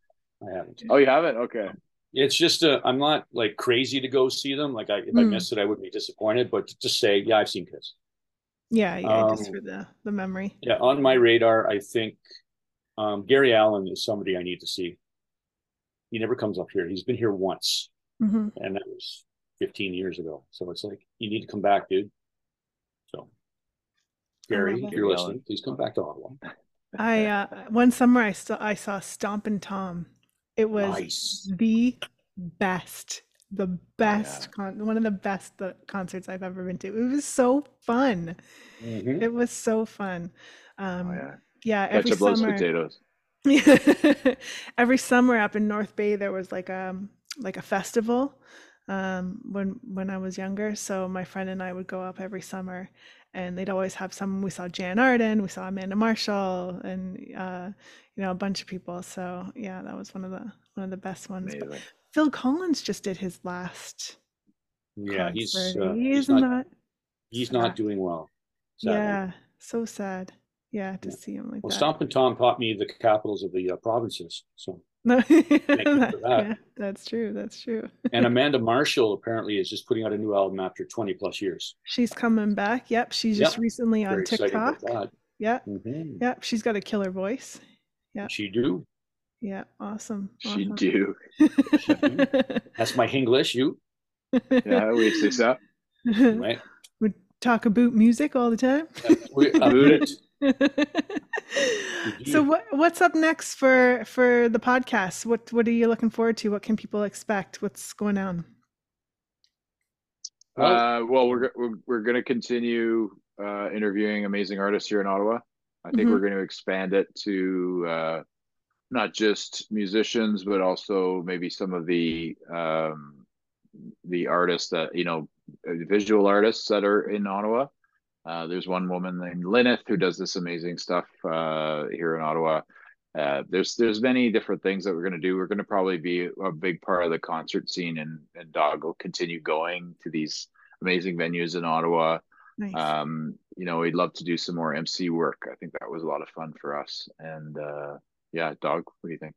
I haven't. Oh, you haven't? Okay. It's just uh, I'm not like crazy to go see them. Like I, if I Hmm. missed it, I would be disappointed. But to just say, yeah, I've seen Kiss. yeah, yeah. just Um, for the the memory. Yeah, on my radar, I think um, Gary Allan is somebody I need to see. He never comes up here. He's been here once, hmm and that was 15 years ago. So it's like you need to come back, dude. So, Gary, if you're listening, please come back to Ottawa. I uh, one summer I saw I saw Stompin' Tom. It was Nice. the best, the best yeah. con- one of the best uh, concerts I've ever been to. It was so fun. Mhm. It was so fun. Um, Oh, yeah. yeah, every Ketchup loves summer. potatoes. every summer up in North Bay there was like a like a festival um when when I was younger so my friend and I would go up every summer and they'd always have some we saw Jann Arden we saw Amanda Marshall and uh you know a bunch of people so yeah that was one of the one of the best ones but Phil Collins just did his last Yeah, he's uh, He he's not not he's sad. not doing well. sadly. yeah so sad yeah to Yeah. see him like that. Well, that Stompin' Tom taught me the capitals of the uh, provinces. So, no for that. yeah that's true that's true and Amanda Marshall apparently is just putting out a new album after 20 plus years. She's coming back. Yep, she's Yep. just recently on Very TikTok. that. Yeah, Mhm. yep, she's got a killer voice. Yeah. She do. Yeah, awesome. She awesome. do. That's my English. You Yeah, we say so. right? we talk about music all the time. We about it. so what what's up next for for the podcast? What what are you looking forward to? What can people expect? What's going on? Well, Uh, well, we're we're we're going to continue uh, interviewing amazing artists here in Ottawa. I think Mhm. we're going to expand it to uh, not just musicians, but also maybe some of the um, the artists that you know, visual artists that are in Ottawa. Uh, there's one woman named Lyneth who does this amazing stuff uh, here in Ottawa. Uh, there's there's many different things that we're going to do. We're going to probably be a big part of the concert scene, and and Dawg will continue going to these amazing venues in Ottawa. Nice. Um, you know, we'd love to do some more MC work. I think that was a lot of fun for us. And uh, yeah, Dawg, what do you think?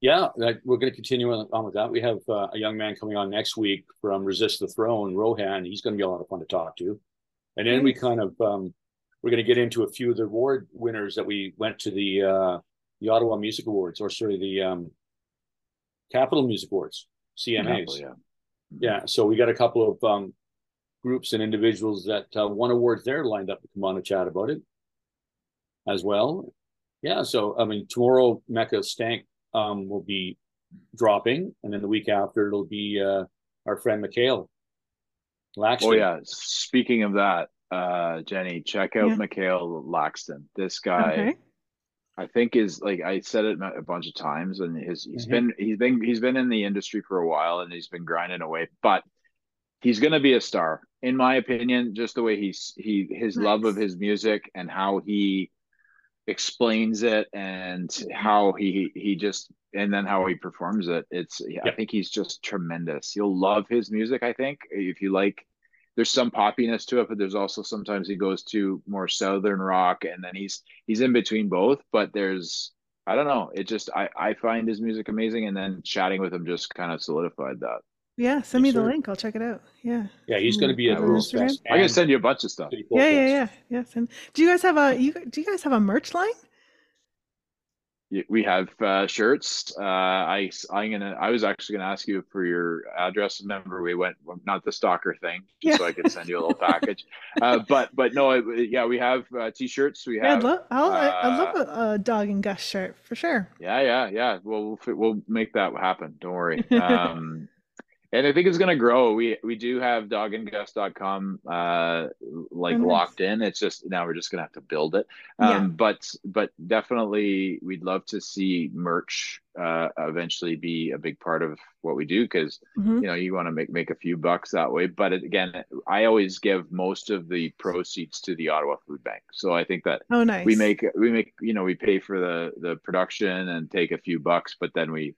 yeah, that, we're going to continue on, on with that. We have uh, a young man coming on next week from Resist the Throne, Rohan. He's going to be a lot of fun to talk to. And then we kind of um, we're going to get into a few of the award winners that we went to the uh, the Ottawa Music Awards, or sorry, the um, Capital Music Awards, CMAs. Yeah. Yeah, so we got a couple of um, groups and individuals that uh, won awards there lined up to come on and chat about it as well. Yeah, so I mean, tomorrow Mecca Stank um, will be dropping, and then the week after it'll be uh, our friend Mikhail Laxton. Oh yeah. Speaking of that, uh, Jenny, check out Yeah. Mikhail Laxton. This guy, okay. I think is like I said it a bunch of times, and his he's Mhm. been he's been he's been in the industry for a while, and he's been grinding away. But he's going to be a star, in my opinion. Just the way he's he his love of his music and how he explains it, and how he he just and then how he performs it. It's I think he's just tremendous. You'll love his music. I think if you like there's some poppiness to it, but there's also sometimes he goes to more southern rock, and then he's he's in between both. But there's I don't know. It just I I find his music amazing, and then chatting with him just kind of solidified that. Yeah, send me the sir. link. I'll check it out. Yeah. Yeah, he's going to be I at will. Girls Fest. I can and send you a bunch of stuff. City Yeah, yeah, yeah. Yes. And do you guys have a you do you guys have a merch line? Y- We have uh, shirts. Uh, I I'm gonna. I was actually gonna ask you for your address. Remember, we went not the stalker thing, just Yeah. so I could send you a little package. Uh, but but no, it, yeah, we have uh, t-shirts. We Yeah, I'd have love I'll, I I love uh, a, a Dawg and Gus shirt for sure. Yeah, yeah, yeah. Well, we'll we'll make that happen. Don't worry. Um, and I think it's gonna grow. We we do have dawgandgus.com uh like Oh, nice. locked in. It's just now we're just gonna have to build it. Yeah. Um but but definitely we'd love to see merch uh eventually be a big part of what we do because Mhm. you know you want to make make a few bucks that way. But it, again, I always give most of the proceeds to the Ottawa Food Bank. So I think that Oh, nice. we make we make you know we pay for the the production and take a few bucks but then we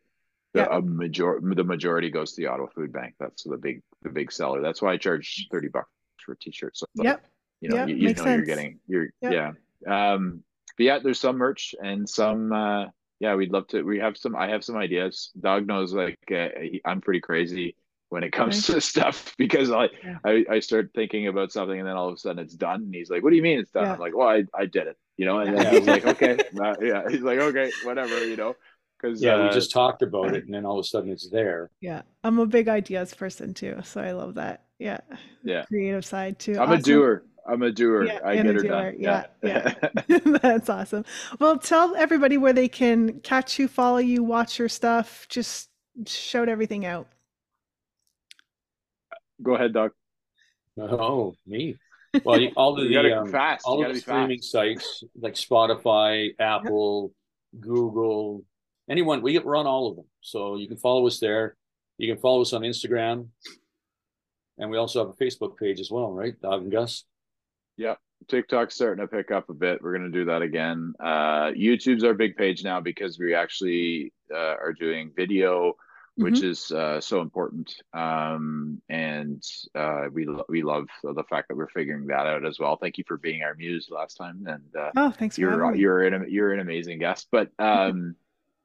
the Yeah. a major the majority goes to the Ottawa Food Bank that's the big the big seller that's why I charge 30 bucks for a t-shirt so like, Yep. you know Yep, you, you know makes you're getting you're Yep. yeah um but yeah there's some merch and some uh yeah we'd love to we have some I have some ideas Dawg knows like uh, he, I'm pretty crazy when it comes to stuff because I, Yeah. I I start thinking about something and then all of a sudden it's done and he's like what do you mean it's done Yeah. I'm like well I, I did it you know and then Yeah. he's like okay uh, yeah he's like okay whatever you know because Yeah, uh, we just talked about it, and then all of a sudden it's there. Yeah. I'm a big ideas person too, so I love that. Yeah. Yeah. Creative side too. I'm a doer I'm a doer Yeah, I get her doer. done Yeah, yeah. That's awesome. Well, tell everybody where they can catch you, follow you, watch your stuff. Just shout everything out. go ahead Dawg Oh, me. Well, all of you the gotta um, fast all you of the streaming fast sites like Spotify, Apple, Google, anyone. We run all of them, so you can follow us there. You can follow us on Instagram, and we also have a Facebook page as well, right? Dawg and Gus. Yeah tiktok's starting to pick up a bit. We're going to do that again. Uh, YouTube's our big page now because we actually uh, are doing video, which is uh, so important. Um, and uh, we lo- we love the fact that we're figuring that out as well. Thank you for being our muse last time, and uh, Oh, thanks you're having you're an you're an amazing guest. But um,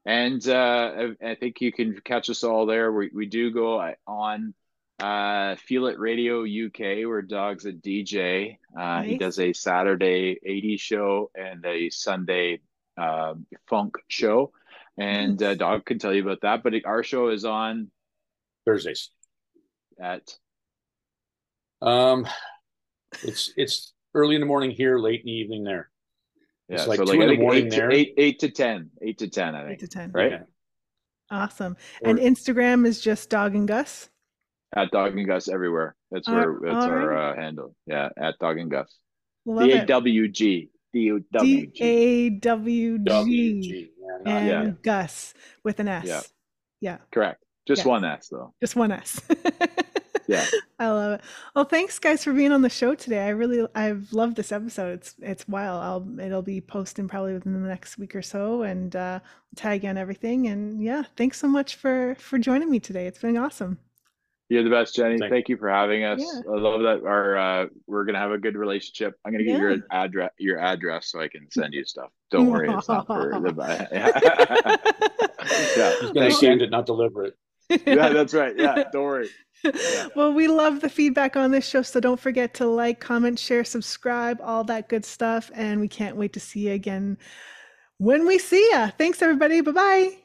and uh, I, I think you can catch us all there. We we do go on uh Feel It Radio UK where Dawg's a DJ. Uh he does a Saturday 80s show and a Sunday uh, funk show. And uh, Dawg can tell you about that. But our show is on Thursdays. at Um, it's it's early in the morning here, late in the evening there. Yeah, It's like so two like in the morning eight there. to eight eight to ten. Eight to ten, I think. Eight to 10. Right? Yeah. Awesome. Or- And Instagram is just Dawg and Gus. At Dawg and Gus everywhere. That's All- where that's our right. uh, handle. Yeah, at Dawg and Gus. Love D A it. W G. D O W D G. A W G Yeah, and yeah. Gus with an S. Yeah. Yeah. Correct. Just Yeah. one S though. Just one S. Yeah. I love it. Well, thanks guys for being on the show today. I really I've loved this episode. It's it's wild. I'll it'll be posting probably within the next week or so and uh tag on everything and yeah, thanks so much for for joining me today. It's been awesome. You're the best, Jenny. Thank- Thank, you for having us. Yeah. I love that our uh, we're gonna have a good relationship. I'm gonna get Yeah. your address your address so I can send you stuff. Don't worry, it's not for the yeah. He's gonna Thank send you. it, not deliver it. Yeah, that's right. Yeah, don't worry. Well, we love the feedback on this show, so don't forget to like, comment, share, subscribe, all that good stuff. And we can't wait to see you again when we see ya. Thanks, everybody. Bye bye.